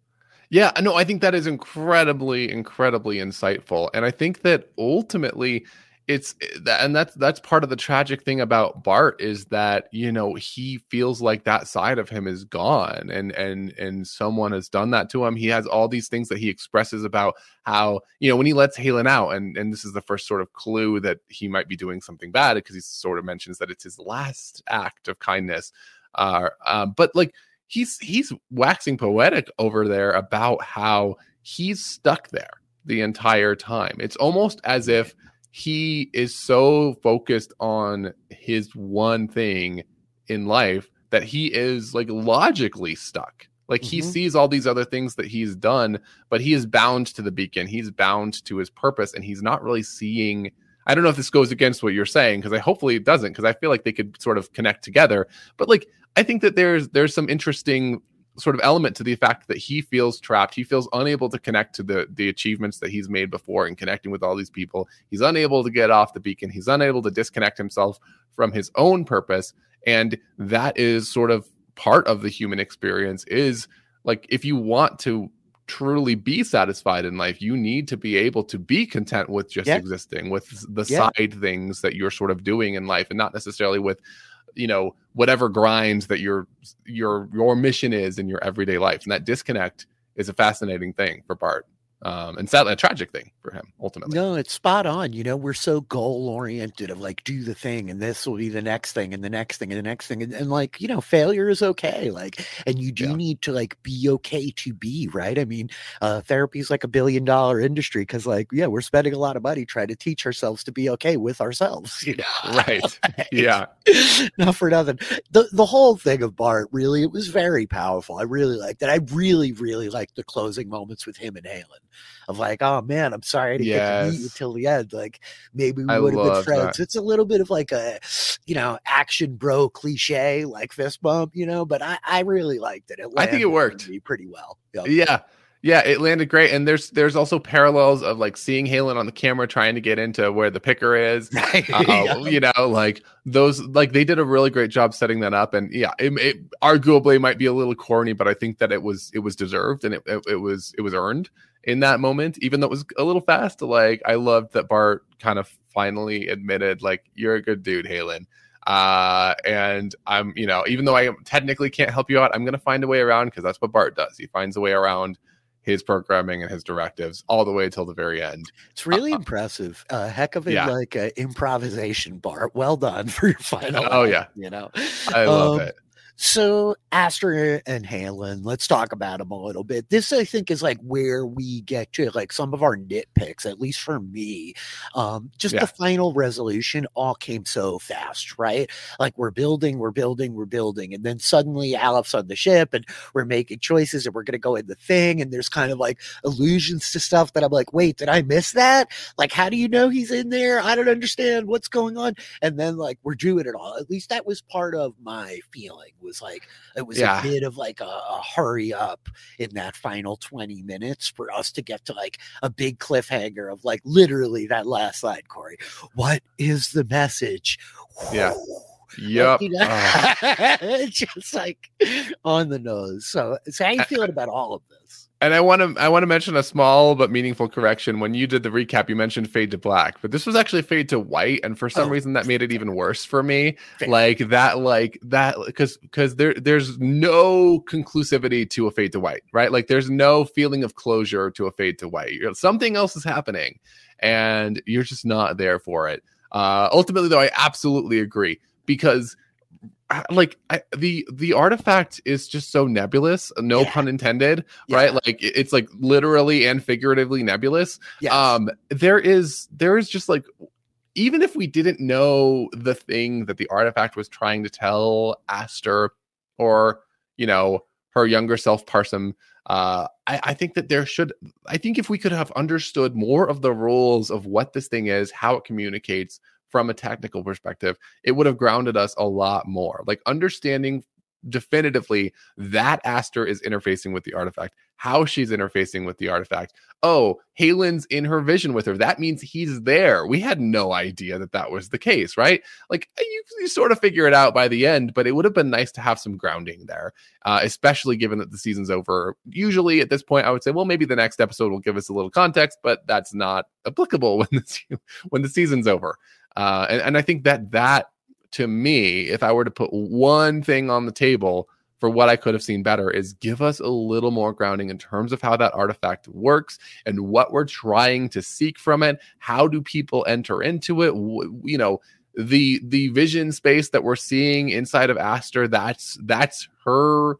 Yeah, no, I think that is incredibly, incredibly insightful, and I think that ultimately, it's eh, and that's that's part of the tragic thing about Bart is that you know he feels like that side of him is gone, and and and someone has done that to him. He has all these things that he expresses about how you know when he lets Halen out, and and this is the first sort of clue that he might be doing something bad because he sort of mentions that it's his last act of kindness, uh, um, but like he's he's waxing poetic over there about how he's stuck there the entire time. It's almost as if he is so focused on his one thing in life that he is like logically stuck. Like he Mhm. sees all these other things that he's done, but he is bound to the beacon. He's bound to his purpose and he's not really seeing I don't know if this goes against what you're saying because I hopefully it doesn't because I feel like they could sort of connect together. But like I think that there's there's some interesting sort of element to the fact that he feels trapped. He feels unable to connect to the the achievements that he's made before and connecting with all these people. He's unable to get off the beacon. He's unable to disconnect himself from his own purpose. And that is sort of part of the human experience is like if you want to truly be satisfied in life, you need to be able to be content with just Yeah. existing, with the Yeah. side things that you're sort of doing in life, and not necessarily with, you know, whatever grinds that your your your mission is in your everyday life. And that disconnect is a fascinating thing for Bart. Um, and sadly a tragic thing for him ultimately. No, it's spot on. You know, we're so goal oriented of like do the thing and this will be the next thing and the next thing and the next thing and, and like you know failure is okay. Like, and you do Yeah. need to like be okay to be right. I mean, uh, therapy is like a billion dollar industry because like yeah, we're spending a lot of money trying to teach ourselves to be okay with ourselves. [LAUGHS] You know, [LAUGHS] Right. [LAUGHS] Yeah. not for nothing. The the whole thing of Bart really it was very powerful. I really liked it. I really really liked the closing moments with him and Halen. Of like, oh man, I'm sorry I didn't get to meet you till the end. Like maybe we would have been friends. that. It's a little bit of like a you know action bro cliche like fist bump, you know. But I I really liked it. I think it worked. pretty well. Yep. Yeah. Yeah, it landed great. And there's there's also parallels of like seeing Halen on the camera trying to get into where the picker is. [LAUGHS] Uh, Yeah. You know, like those like they did a really great job setting that up. And yeah, it, it arguably might be a little corny, but I think that it was it was deserved and it, it, it was it was earned in that moment, even though it was a little fast. Like I loved that Bart kind of finally admitted, like, you're a good dude, Halen. Uh, and I'm, you know, even though I technically can't help you out, I'm gonna find a way around because that's what Bart does. He finds a way around his programming and his directives all the way till the very end. It's really impressive. A heck of a yeah. like uh, improvisation, Bart. Well done [LAUGHS] for your final. Oh, act, yeah. you know. I love Um, it. So Aster and Halen, let's talk about them a little bit. This I think is like where we get to like some of our nitpicks, at least for me. Um, just Yeah. the final resolution all came so fast, right? Like we're building, we're building, we're building, and then suddenly Aleph's on the ship and we're making choices and we're gonna go in the thing, and there's kind of like allusions to stuff that I'm like, wait, did I miss that? Like, how do you know he's in there? I don't understand what's going on. And then like we're doing it all. At least that was part of my feeling was like it was Yeah. a bit of like a, a hurry up in that final 20 minutes for us to get to like a big cliffhanger of like literally that last line, Corey. What is the message? Yeah. Like, Yep. you know, it's [LAUGHS] just like on the nose. So, so how you feeling about all of this? And I want to I want to mention a small but meaningful correction. When you did the recap, you mentioned fade to black, but this was actually fade to white, and for some Oh. reason that made it even worse for me. Like that, like that, because because there there's no conclusivity to a fade to white, right? Like there's no feeling of closure to a fade to white. You're- Something else is happening, and you're just not there for it. Uh, ultimately, though, I absolutely agree because like I, the the artifact is just so nebulous no Yeah. pun intended right like it's like literally and figuratively nebulous Yes. um there is there is just like even if we didn't know the thing that the artifact was trying to tell aster or you know her younger self parsum uh I, I think that there should i think if we could have understood more of the rules of what this thing is how it communicates from a technical perspective it would have grounded us a lot more. Like understanding definitively that Aster is interfacing with the artifact, how she's interfacing with the artifact. Oh, Halen's in her vision with her. That means he's there. We had no idea that that was the case, right? Like you, you sort of figure it out by the end, but it would have been nice to have some grounding there, uh, especially given that the season's over. Usually at this point, I would say, well, maybe the next episode will give us a little context, but that's not applicable [LAUGHS] when the when the season's over. Uh, and, and I think that that to me, if I were to put one thing on the table for what I could have seen better, is give us a little more grounding in terms of how that artifact works and what we're trying to seek from it. How do people enter into it? You know, the the vision space that we're seeing inside of Aster. That's that's her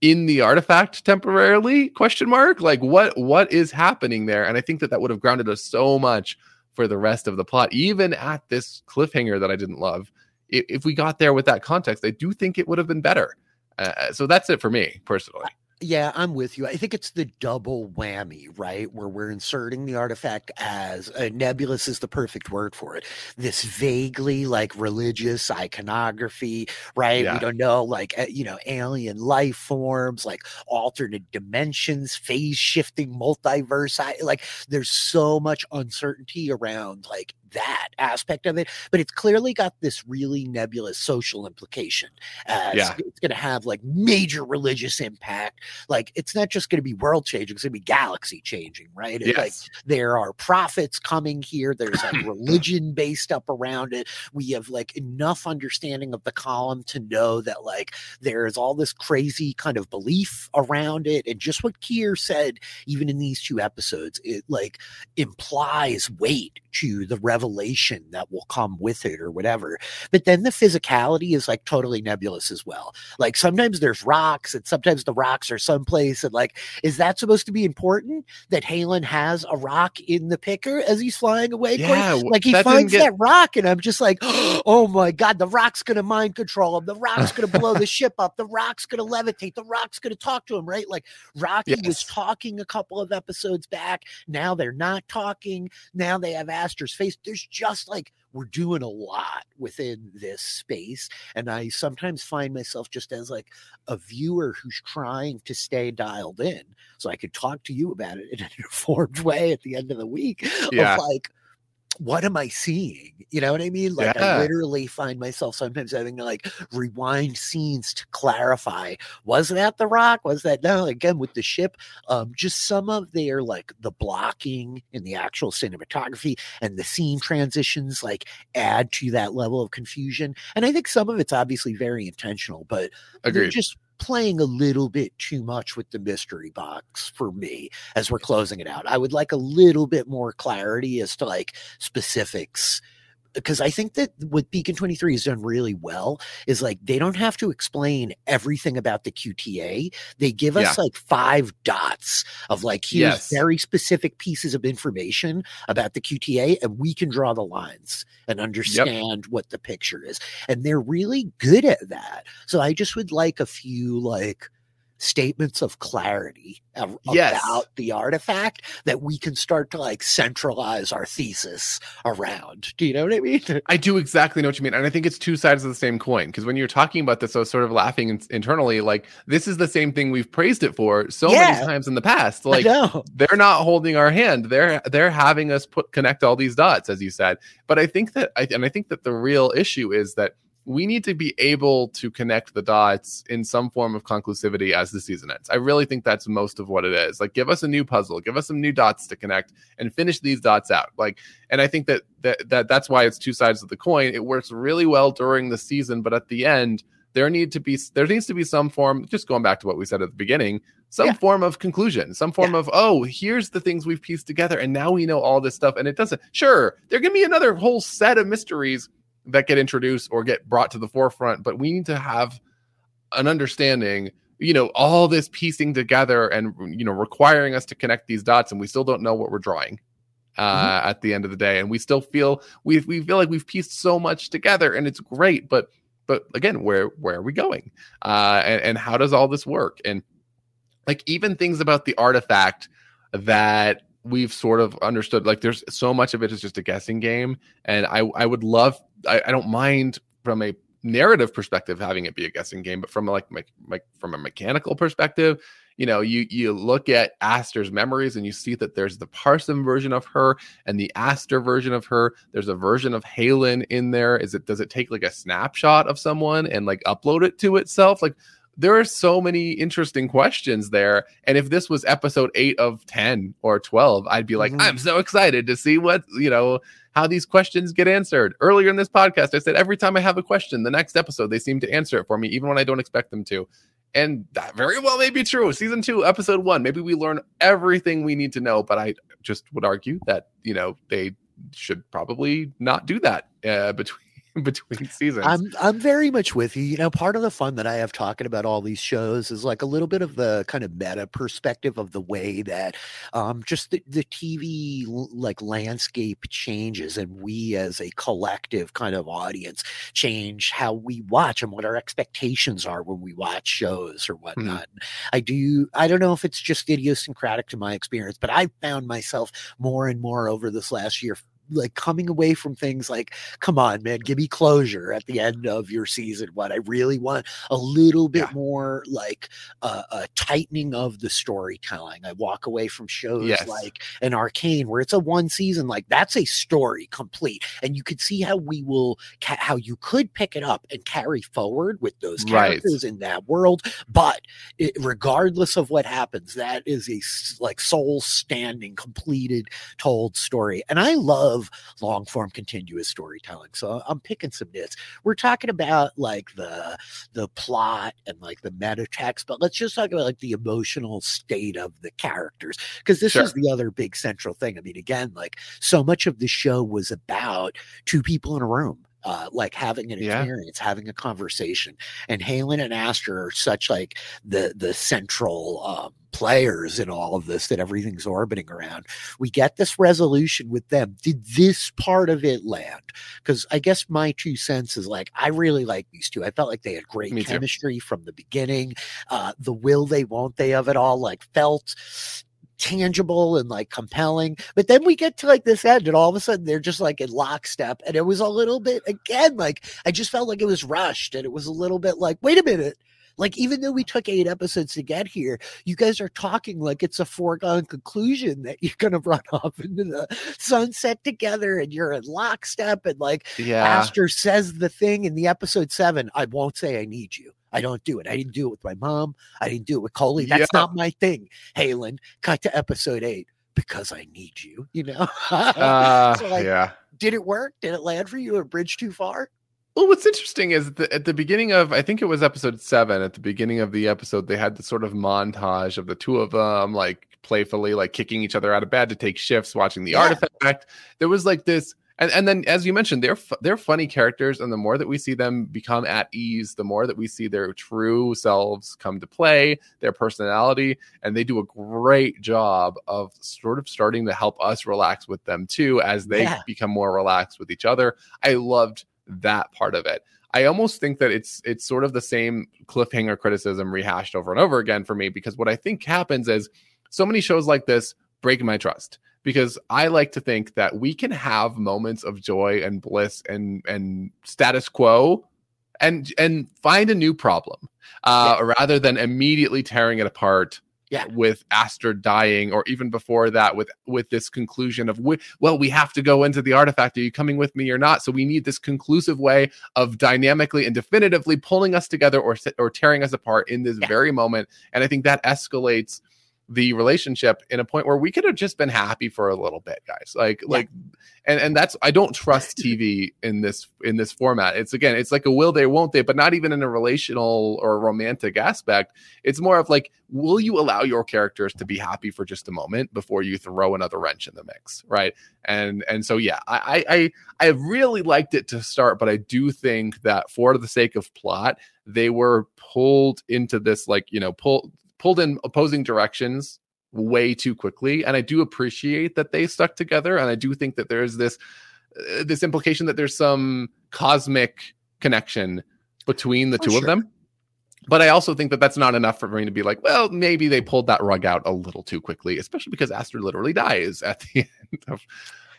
in the artifact temporarily question mark like what what is happening there and i think that that would have grounded us so much for the rest of the plot even at this cliffhanger that i didn't love if, we got there with that context, I do think it would have been better. Uh, so that's it for me personally. Yeah, I'm with you. I think it's the double whammy, right? Where we're inserting the artifact as uh, nebulous is the perfect word for it. This vaguely like religious iconography, right? Yeah. We don't know, like, uh, you know, alien life forms, like alternate dimensions, phase shifting, multiverse. Like, there's so much uncertainty around like that aspect of it, but it's clearly got this really nebulous social implication. Uh, As Yeah. it's going to have like major religious impact. Like it's not just going to be world changing; it's going to be galaxy changing, right? It's like Yes. there are prophets coming here. There's like [LAUGHS] religion based up around it. We have like enough understanding of the column to know that like there's all this crazy kind of belief around it. And just what Kier said, even in these two episodes, it like implies weight to the revelation that will come with it or whatever. But then the physicality is like totally nebulous as well. Like sometimes there's rocks and sometimes the rocks are someplace. And like, is that supposed to be important that Halen has a rock in the picker as he's flying away? Yeah, like he that finds get- that rock and I'm just like, [GASPS] oh my God, the rock's going to mind control him. The rock's going to blow the ship up. The rock's going to levitate. The rock's going to talk to him, right? Like Rocky was talking a couple of episodes back. Now they're not talking. Now they have Aster's face. There's just like, we're doing a lot within this space. And I sometimes find myself just as like a viewer who's trying to stay dialed in so I could talk to you about it in an [LAUGHS] informed way at the end of the week Yeah. of like, what am I seeing? You know what I mean? Like Yeah. I literally find myself sometimes having to like rewind scenes to clarify. Was that the rock? Was that no? Again with the ship, um, just some of their like the blocking in the actual cinematography and the scene transitions like add to that level of confusion. And I think some of it's obviously very intentional, but just playing a little bit too much with the mystery box for me as we're closing it out. I would like a little bit more clarity as to like specifics because I think that what Beacon 23 has done really well is like they don't have to explain everything about the QTA. They give us Yeah. like five dots of like here's Yes. very specific pieces of information about the QTA, and we can draw the lines and understand what the picture is. And they're really good at that. So I just would like a few like statements of clarity of- Yes. about the artifact that we can start to like centralize our thesis around. Do you know what I mean? I do exactly know what you mean. And I think it's two sides of the same coin. Because when you're talking about this, I was sort of laughing in- internally, like, this is the same thing we've praised it for so Yeah. many times in the past. Like, they're not holding our hand. They're they're having us put connect all these dots, as you said. But I think that I and I think that the real issue is that we need to be able to connect the dots in some form of conclusivity as the season ends. I really think that's most of what it is. Like give us a new puzzle, give us some new dots to connect and finish these dots out. Like and I think that that, that that's why it's two sides of the coin. It works really well during the season, but at the end there need to be there needs to be some form just going back to what we said at the beginning some Yeah. form of conclusion some form of oh here's the things we've pieced together and now we know all this stuff and it doesn't sure there can be another whole set of mysteries that get introduced or get brought to the forefront but we need to have an understanding you know all this piecing together and you know requiring us to connect these dots and we still don't know what we're drawing uh at the end of the day. And we still feel we we feel like we've pieced so much together and it's great but but again where where are we going? Uh and, and how does all this work? And like even things about the artifact that we've sort of understood like there's so much of it is just a guessing game and i i would love i, I don't mind from a narrative perspective having it be a guessing game but from like, like like from a mechanical perspective you know you you look at aster's memories and you see that there's the Parson version of her and the aster version of her. There's a version of Halen in there. Is it does it take like a snapshot of someone and like upload it to itself? Like there are so many interesting questions there and if this was episode 8 of 10 or 12 I'd be like Mhm. I'm so excited to see what you know how these questions get answered. Earlier in this podcast, I said every time I have a question, the next episode they seem to answer it for me, even when I don't expect them to. And that very well may be true. Season two, episode one, maybe we learn everything we need to know, but I just would argue that, you know, they should probably not do that uh, between [LAUGHS] between seasons. I'm I'm very much with you. You know, part of the fun that I have talking about all these shows is like a little bit of the kind of meta perspective of the way that um just the, the TV like landscape changes and we as a collective kind of audience change how we watch and what our expectations are when we watch shows or whatnot. I do I don't know if it's just idiosyncratic to my experience, but I found myself more and more over this last year like coming away from things like, come on, man, give me closure at the end of your season. What I really want a little bit Yeah. more like uh, a tightening of the storytelling. I walk away from shows Yes. like an Arcane where it's a one season, like that's a story complete, and you could see how we will, ca- how you could pick it up and carry forward with those Right. characters in that world. But it, regardless of what happens, that is a like soul standing, completed, told story. And I love long form continuous storytelling. So I'm picking some nits. We're talking about like the the plot and like the meta text, but let's just talk about like the emotional state of the characters. Because this Sure. is the other big central thing. I mean, again, like so much of the show was about two people in a room. Uh, like having an Yeah. experience, having a conversation, and Halen and Aster are such like the the central um, players in all of this that everything's orbiting around. We get this resolution with them. Did this part of it land? Because I guess my two cents is like I really like these two. I felt like they had great Me too. chemistry from the beginning. Uh, the will they won't they of it all like felt tangible and like compelling. But then we get to like this end, and all of a sudden they're just like in lockstep. And it was a little bit again, like I just felt like it was rushed, and it was a little bit like, wait a minute. Like, even though we took eight episodes to get here, you guys are talking like it's a foregone conclusion that you're going to run [LAUGHS] off into the sunset together and you're in lockstep. And like, Yeah. Aster says the thing in the episode seven I won't say I need you. I don't do it. I didn't do it with my mom. I didn't do it with Coley. That's Yeah. not my thing. Halen, cut to episode eight because I need you, you know? Uh, [LAUGHS] So, like, yeah. Did it work? Did it land for you? A bridge too far? Well, what's interesting is that at the beginning of, I think it was episode seven, at the beginning of the episode, they had the sort of montage of the two of them, like playfully, like kicking each other out of bed to take shifts, watching the Yeah. artifact. There was like this, and, and then as you mentioned, they're they're funny characters, and the more that we see them become at ease, the more that we see their true selves come to play, their personality, and they do a great job of sort of starting to help us relax with them too, as they Yeah. become more relaxed with each other. I loved that part of it. I almost think that it's it's sort of the same cliffhanger criticism rehashed over and over again for me because what I think happens is so many shows like this break my trust because I like to think that we can have moments of joy and bliss and and status quo and and find a new problem uh rather than immediately tearing it apart Yeah. with Aster dying, or even before that, with with this conclusion of well, we have to go into the artifact. Are you coming with me or not? So we need this conclusive way of dynamically and definitively pulling us together or or tearing us apart in this Yeah. very moment. And I think that escalates the relationship in a point where we could have just been happy for a little bit guys. Like like and and that's i don't trust [LAUGHS] tv in this in this format. It's again it's like a will they won't they but not even in a relational or romantic aspect. It's more of like will you allow your characters to be happy for just a moment before you throw another wrench in the mix right? And and so yeah i i i I really liked it to start but i do think that for the sake of plot they were pulled into this like you know pull pulled in opposing directions way too quickly and i do appreciate that they stuck together and i do think that there's this uh, this implication that there's some cosmic connection between the For two of them. But i also think that that's not enough for me to be like well maybe they pulled that rug out a little too quickly especially because aster literally dies at the [LAUGHS] end of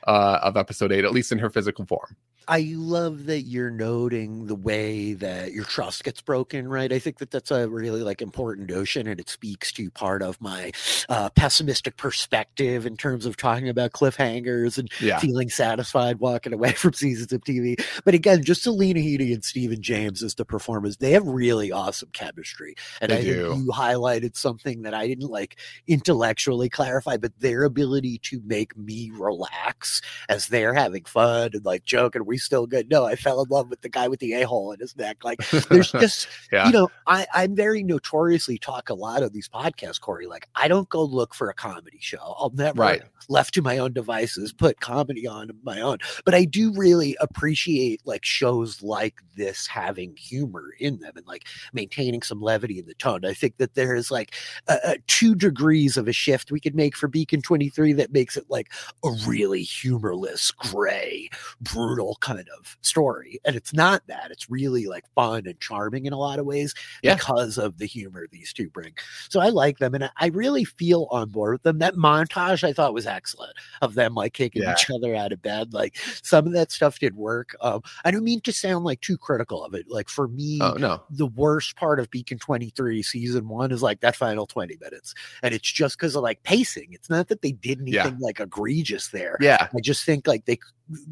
uh, of episode 8 at least in her physical form I love that you're noting the way that your trust gets broken, right? I think that that's a really like important notion, and it speaks to part of my uh, pessimistic perspective in terms of talking about cliffhangers and yeah feeling satisfied walking away [LAUGHS] from seasons of TV. But again, just Selena Headey and Stephan James as the performers, they have really awesome chemistry. And They I do. think you highlighted something that I didn't like intellectually clarify, but their ability to make me relax as they're having fun and like joking, we still good. No, I fell in love with the guy with the a-hole in his neck. Like there's [LAUGHS] just yeah you know, I, I'm very notoriously talk a lot of these podcasts, Corey. Like, I don't go look for a comedy show. I'll never, Right. left to my own devices, put comedy on my own. But I do really appreciate like shows like this having humor in them and like maintaining some levity in the tone. I think that there is like uh, uh, two degrees of a shift we could make for Beacon 23 that makes it like a really humorless, gray, brutal kind of story. And it's not that. It's really like fun and charming in a lot of ways Yeah. because of the humor these two bring. So I like them and I- really feel on board with them. That montage I thought was excellent of them like kicking Yeah. each other out of bed. Like some of that stuff did work. Um, I don't mean to sound like too critical of it. Like for me, Oh no. the worst part of Beacon 23 season one is like that final 20 minutes. And it's just because of like pacing. It's not that they did Yeah. anything like egregious there. Yeah. I just think like they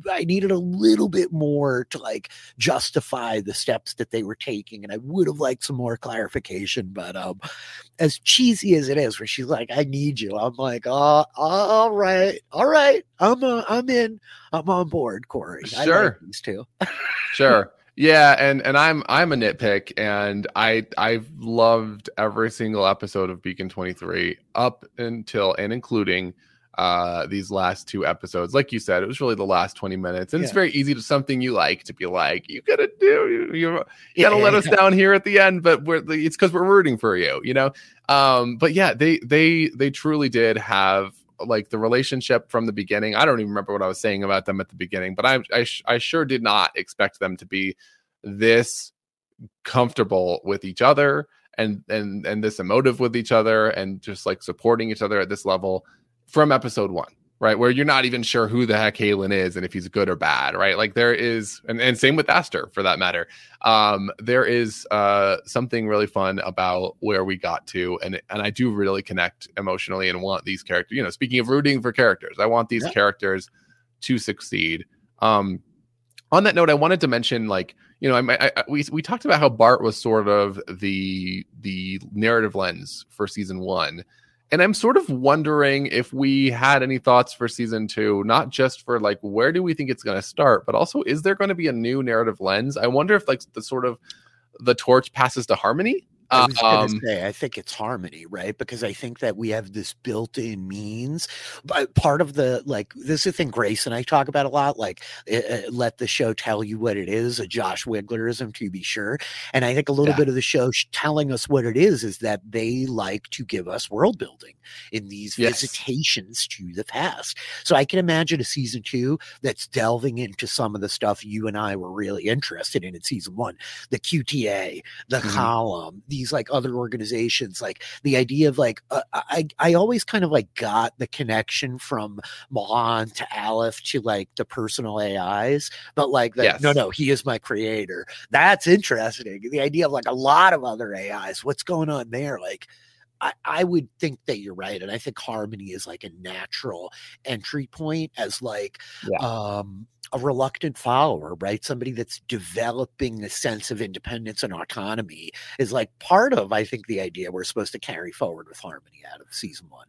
I needed a little bit more to like justify the steps that they were taking. And I would have liked some more clarification. But um as cheesy as it is, where she's like, I need you. I'm like, oh, all right, all right. I'm uh, I'm in. I'm on board, Corey. I like Sure. these two. sure [LAUGHS] yeah and and i'm i'm a nitpick and i i've loved every single episode of beacon 23 up until and including uh these last two episodes. Like you said it was really the last 20 minutes and it's very easy to something you like to be like you gotta do you, you, gotta let us down here at the end but we're it's because we're rooting for you you know? Um but yeah they they they truly did have like the relationship from the beginning. I don't even remember what I was saying about them at the beginning, but I I, sh- I sure did not expect them to be this comfortable with each other and and and this emotive with each other and just like supporting each other at this level from episode one right? Where you're not even sure who the heck Halen is and if he's good or bad right? Like there is and, and same with Aster for that matter. Um there is uh something really fun about where we got to and and I do really connect emotionally and want these characters you know speaking of rooting for characters I want these Yeah. characters to succeed. Um on that note, I wanted to mention, like, you know, I, I, I- we we talked about how Bart was sort of the the narrative lens for season one, and I'm sort of wondering if we had any thoughts for season two, not just for like where do we think it's going to start, but also is there going to be a new narrative lens? I wonder if like the sort of the torch passes to Harmony. I was gonna Um, say, I think it's harmony, right? Because I think that we have this built-in means. But part of the like, this is the thing Grace and I talk about a lot. Like, uh, uh, let the show tell you what it is. A Josh Wiglerism, to be sure. And I think a little Yeah. bit of the show sh- telling us what it is is that they like to give us world building in these Yes. visitations to the past. So I can imagine a season two that's delving into some of the stuff you and I were really interested in in season one, the QTA, the Mhm. column, these like other organizations, like the idea of like uh, I I always kind of like got the connection from Milan to Aleph to like the personal AIs, but like that no no he is my creator. That's interesting. The idea of like a lot of other AIs. What's going on there? Like. I, I would think that you're right, and I think Harmony is like a natural entry point as like um a reluctant follower, right? Somebody that's developing a sense of independence and autonomy is like part of, I think, the idea we're supposed to carry forward with Harmony out of season one.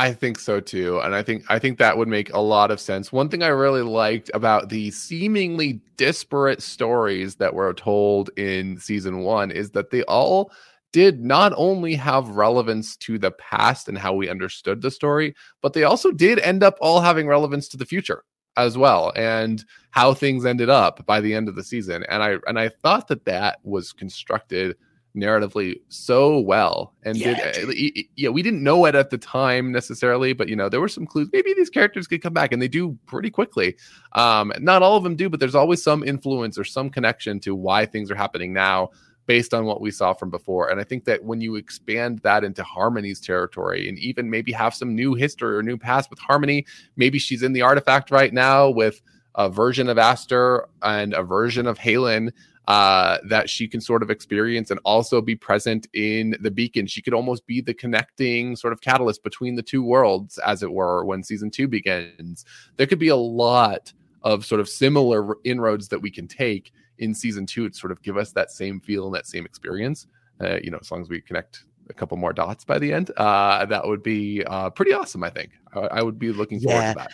I think so too, and I think I think that would make a lot of sense. One thing I really liked about the seemingly disparate stories that were told in season one is that they all did not only have relevance to the past and how we understood the story, but they also did end up all having relevance to the future as well and how things ended up by the end of the season. And I and I thought that that was constructed narratively so well and Yeah, did y- y- yeah we didn't know it at the time necessarily but you know there were some clues. Maybe these characters could come back and they do pretty quickly. Um not all of them do but there's always some influence or some connection to why things are happening now based on what we saw from before and i think that when you expand that into harmony's territory and even maybe have some new history or new past with harmony maybe she's in the artifact right now with a version of Aster and a version of Halen uh, that she can sort of experience and also be present in the beacon. She could almost be the connecting sort of catalyst between the two worlds, as it were, when season two begins. There could be a lot of sort of similar inroads that we can take in season two to sort of give us that same feel and that same experience. Uh, you know, as long as we connect a couple more dots by the end, uh, that would be uh, pretty awesome. I think I, I would be looking forward Yeah. to that.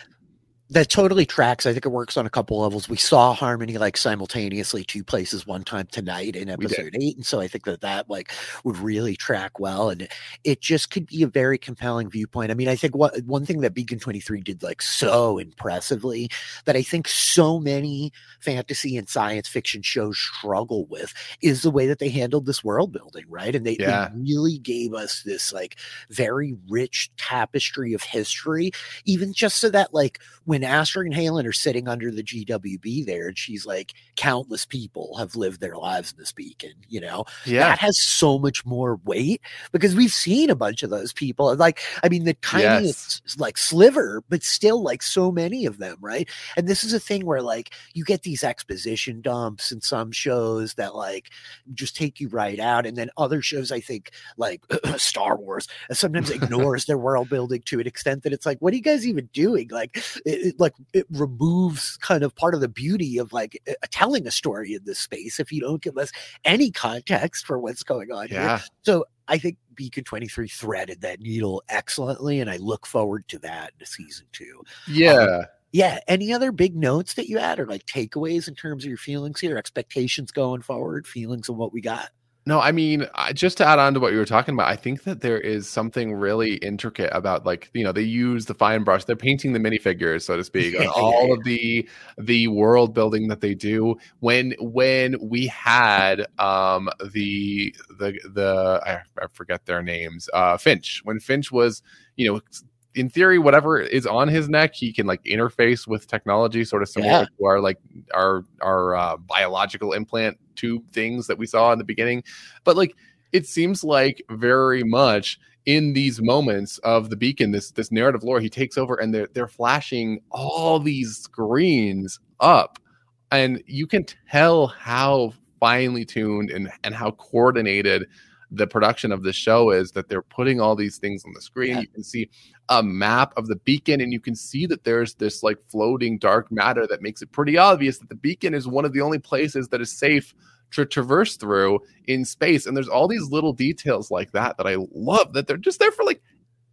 That totally tracks. I think it works on a couple levels. We saw Harmony like simultaneously two places one time tonight in episode eight, and so I think that that like would really track well, and it just could be a very compelling viewpoint. I mean, I think what one thing that Beacon Twenty Three did like so impressively that I think so many fantasy and science fiction shows struggle with is the way that they handled this world building, right? And they, they really gave us this like very rich tapestry of history, even just so that like when Astrid and Halen are sitting under the GWB there, and she's like, countless people have lived their lives in this beacon. You know, Yeah. that has so much more weight because we've seen a bunch of those people. Like, I mean, the tiniest like sliver, but still like so many of them, right? And this is a thing where like you get these exposition dumps in some shows that like just take you right out, and then other shows, I think, like [CLEARS THROAT] Star Wars, sometimes [LAUGHS] ignores their world building to an extent that it's like, what are you guys even doing? Like, it, it like it removes kind of part of the beauty of like uh, telling a story in this space if you don't give us any context for what's going on Yeah. here. So I think Beacon 23 threaded that needle excellently, and I look forward to that in season two. Yeah. Yeah. Any other big notes that you had or like takeaways in terms of your feelings here, expectations going forward, feelings of what we got? No, I mean, I- just to add on to what you were talking about, I think that there is something really intricate about like, you know, they use the fine brush, they're painting the minifigures, so to [LAUGHS] speak, on Yeah, yeah, all of the the world building that they do. When when we had um the the the I, I forget their names, uh Finch, when Finch was, you know, in theory, whatever is on his neck, he can like interface with technology, sort of similar Yeah. to our like our our uh, biological implant tube things that we saw in the beginning. But like, it seems like very much in these moments of the beacon, this this narrative lore, he takes over and they're they're flashing all these screens up, and you can tell how finely tuned and and how coordinated the production of the show is that they're putting all these things on the screen. Yeah. You can see a map of the beacon, and you can see that there's this like floating dark matter that makes it pretty obvious that the beacon is one of the only places that is safe to traverse through in space. And there's all these little details like that that I love that they're just there for like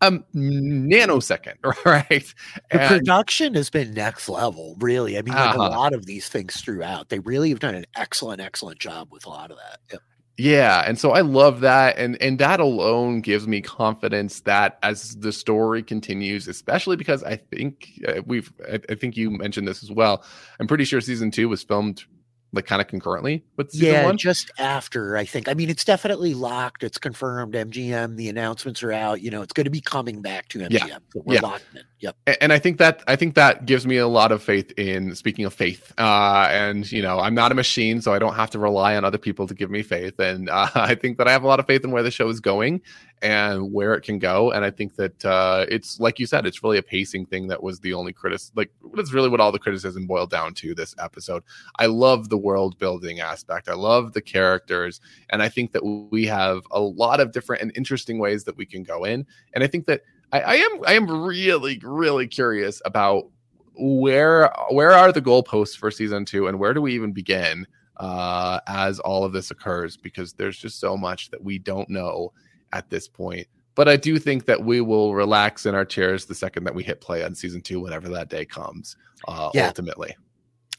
a nanosecond, [LAUGHS] right? The production has been next level, really. I mean, like Uh-huh. a lot of these things throughout, they really have done an excellent, excellent job with a lot of that. Yep. Yeah, and so I love that, and and that alone gives me confidence that as the story continues, especially because I think uh, we've, I, I think you mentioned this as well. I'm pretty sure season two was filmed like kind of concurrently with yeah, one. just after I think. I mean, it's definitely locked. It's confirmed. MGM. The announcements are out. You know, it's going to be coming back to MGM. So we're yeah. locked in. Yep. A- and I think that I think that gives me a lot of faith in speaking of faith. Uh, and you know, I'm not a machine, so I don't have to rely on other people to give me faith. And uh, [LAUGHS] I think that I have a lot of faith in where the show is going and where it can go. And I think that uh, it's like you said, it's really a pacing thing that was the only critic. Like that's really what all the criticism boiled down to this episode. I love the world building aspect. I love the characters, and I think that we have a lot of different and interesting ways that we can go in. And I think that I, I am I am really really curious about where where are the goalposts for season two and where do we even begin uh, as all of this occurs because there's just so much that we don't know at this point. But I do think that we will relax in our chairs the second that we hit play on season two, whenever that day comes. Uh, Yeah. Ultimately,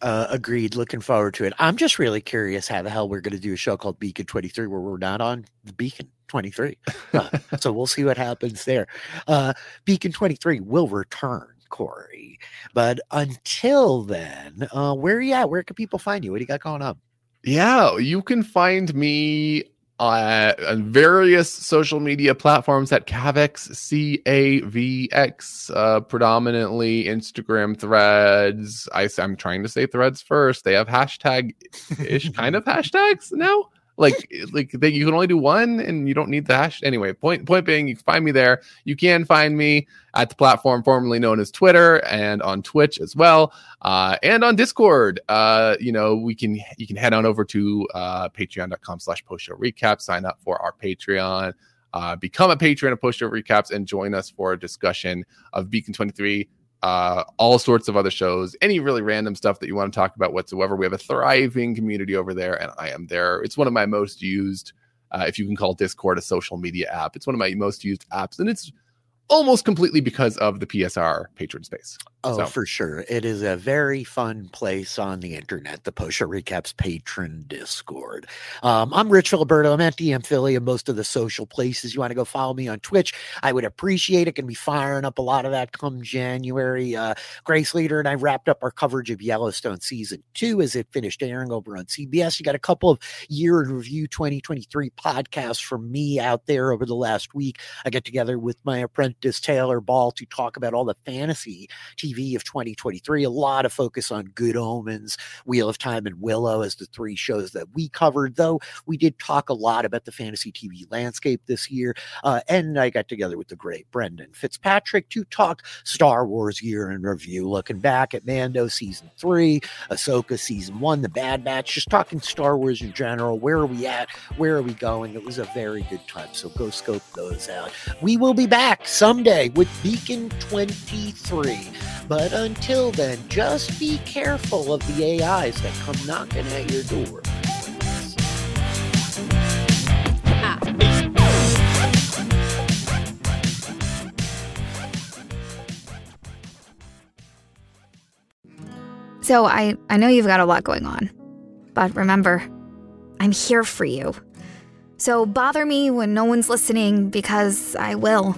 Uh, agreed. Looking forward to it. I'm just really curious how the hell we're going to do a show called Beacon 23 where we're not on the Beacon 23. [LAUGHS] Uh, so we'll see what happens there. Uh, Beacon 23 will return, Corey. But until then, uh, where are you at? Where can people find you? What do you got going on? Yeah, you can find me uh, on various social media platforms at Cavex, C A V X, uh, predominantly Instagram threads. I, am trying to say threads first. They have hashtag ish kind of [LAUGHS] hashtags now. Like, like they, you can only do one, and you don't need the hash. Anyway, point point being, you can find me there. You can find me at the platform formerly known as Twitter and on Twitch as well uh, and on Discord. Uh, you know, we can you can head on over to uh, patreon.com slash post show recap, sign up for our Patreon, uh, become a patron of post show recaps, and join us for a discussion of Beacon 23. Uh, all sorts of other shows, any really random stuff that you want to talk about whatsoever. We have a thriving community over there, and I am there. It's one of my most used, uh, if you can call Discord a social media app. It's one of my most used apps, and it's almost completely because of the PSR patron space. Oh, So- for sure. It is a very fun place on the internet, the Post Show Recaps patron Discord. Um, I'm Rich Filiberto. I'm at DM Filly and most of the social places. You want to go follow me on Twitch? I would appreciate it. To be firing up a lot of that come January. Uh, Grace Leader and I wrapped up our coverage of Yellowstone season two as it finished airing over on CBS. You got a couple of year in review 2023 podcasts from me out there over the last week. I get together with my apprentice Prentice Taylor Ball to talk about all the fantasy TV of 2023. A lot of focus on Good Omens, Wheel of Time, and Willow as the three shows that we covered, though we did talk a lot about the fantasy TV landscape this year. Uh, and I got together with the great Brendan Fitzpatrick to talk Star Wars year in review, looking back at Mando season three, Ahsoka season one, The Bad Batch, just talking Star Wars in general. Where are we at? Where are we going? It was a very good time. So go scope those out. We will be back someday with Beacon 23. But until then, just be careful of the AIs that come knocking at your door. So I, I know you've got a lot going on. But remember, I'm here for you. So bother me when no one's listening because I will.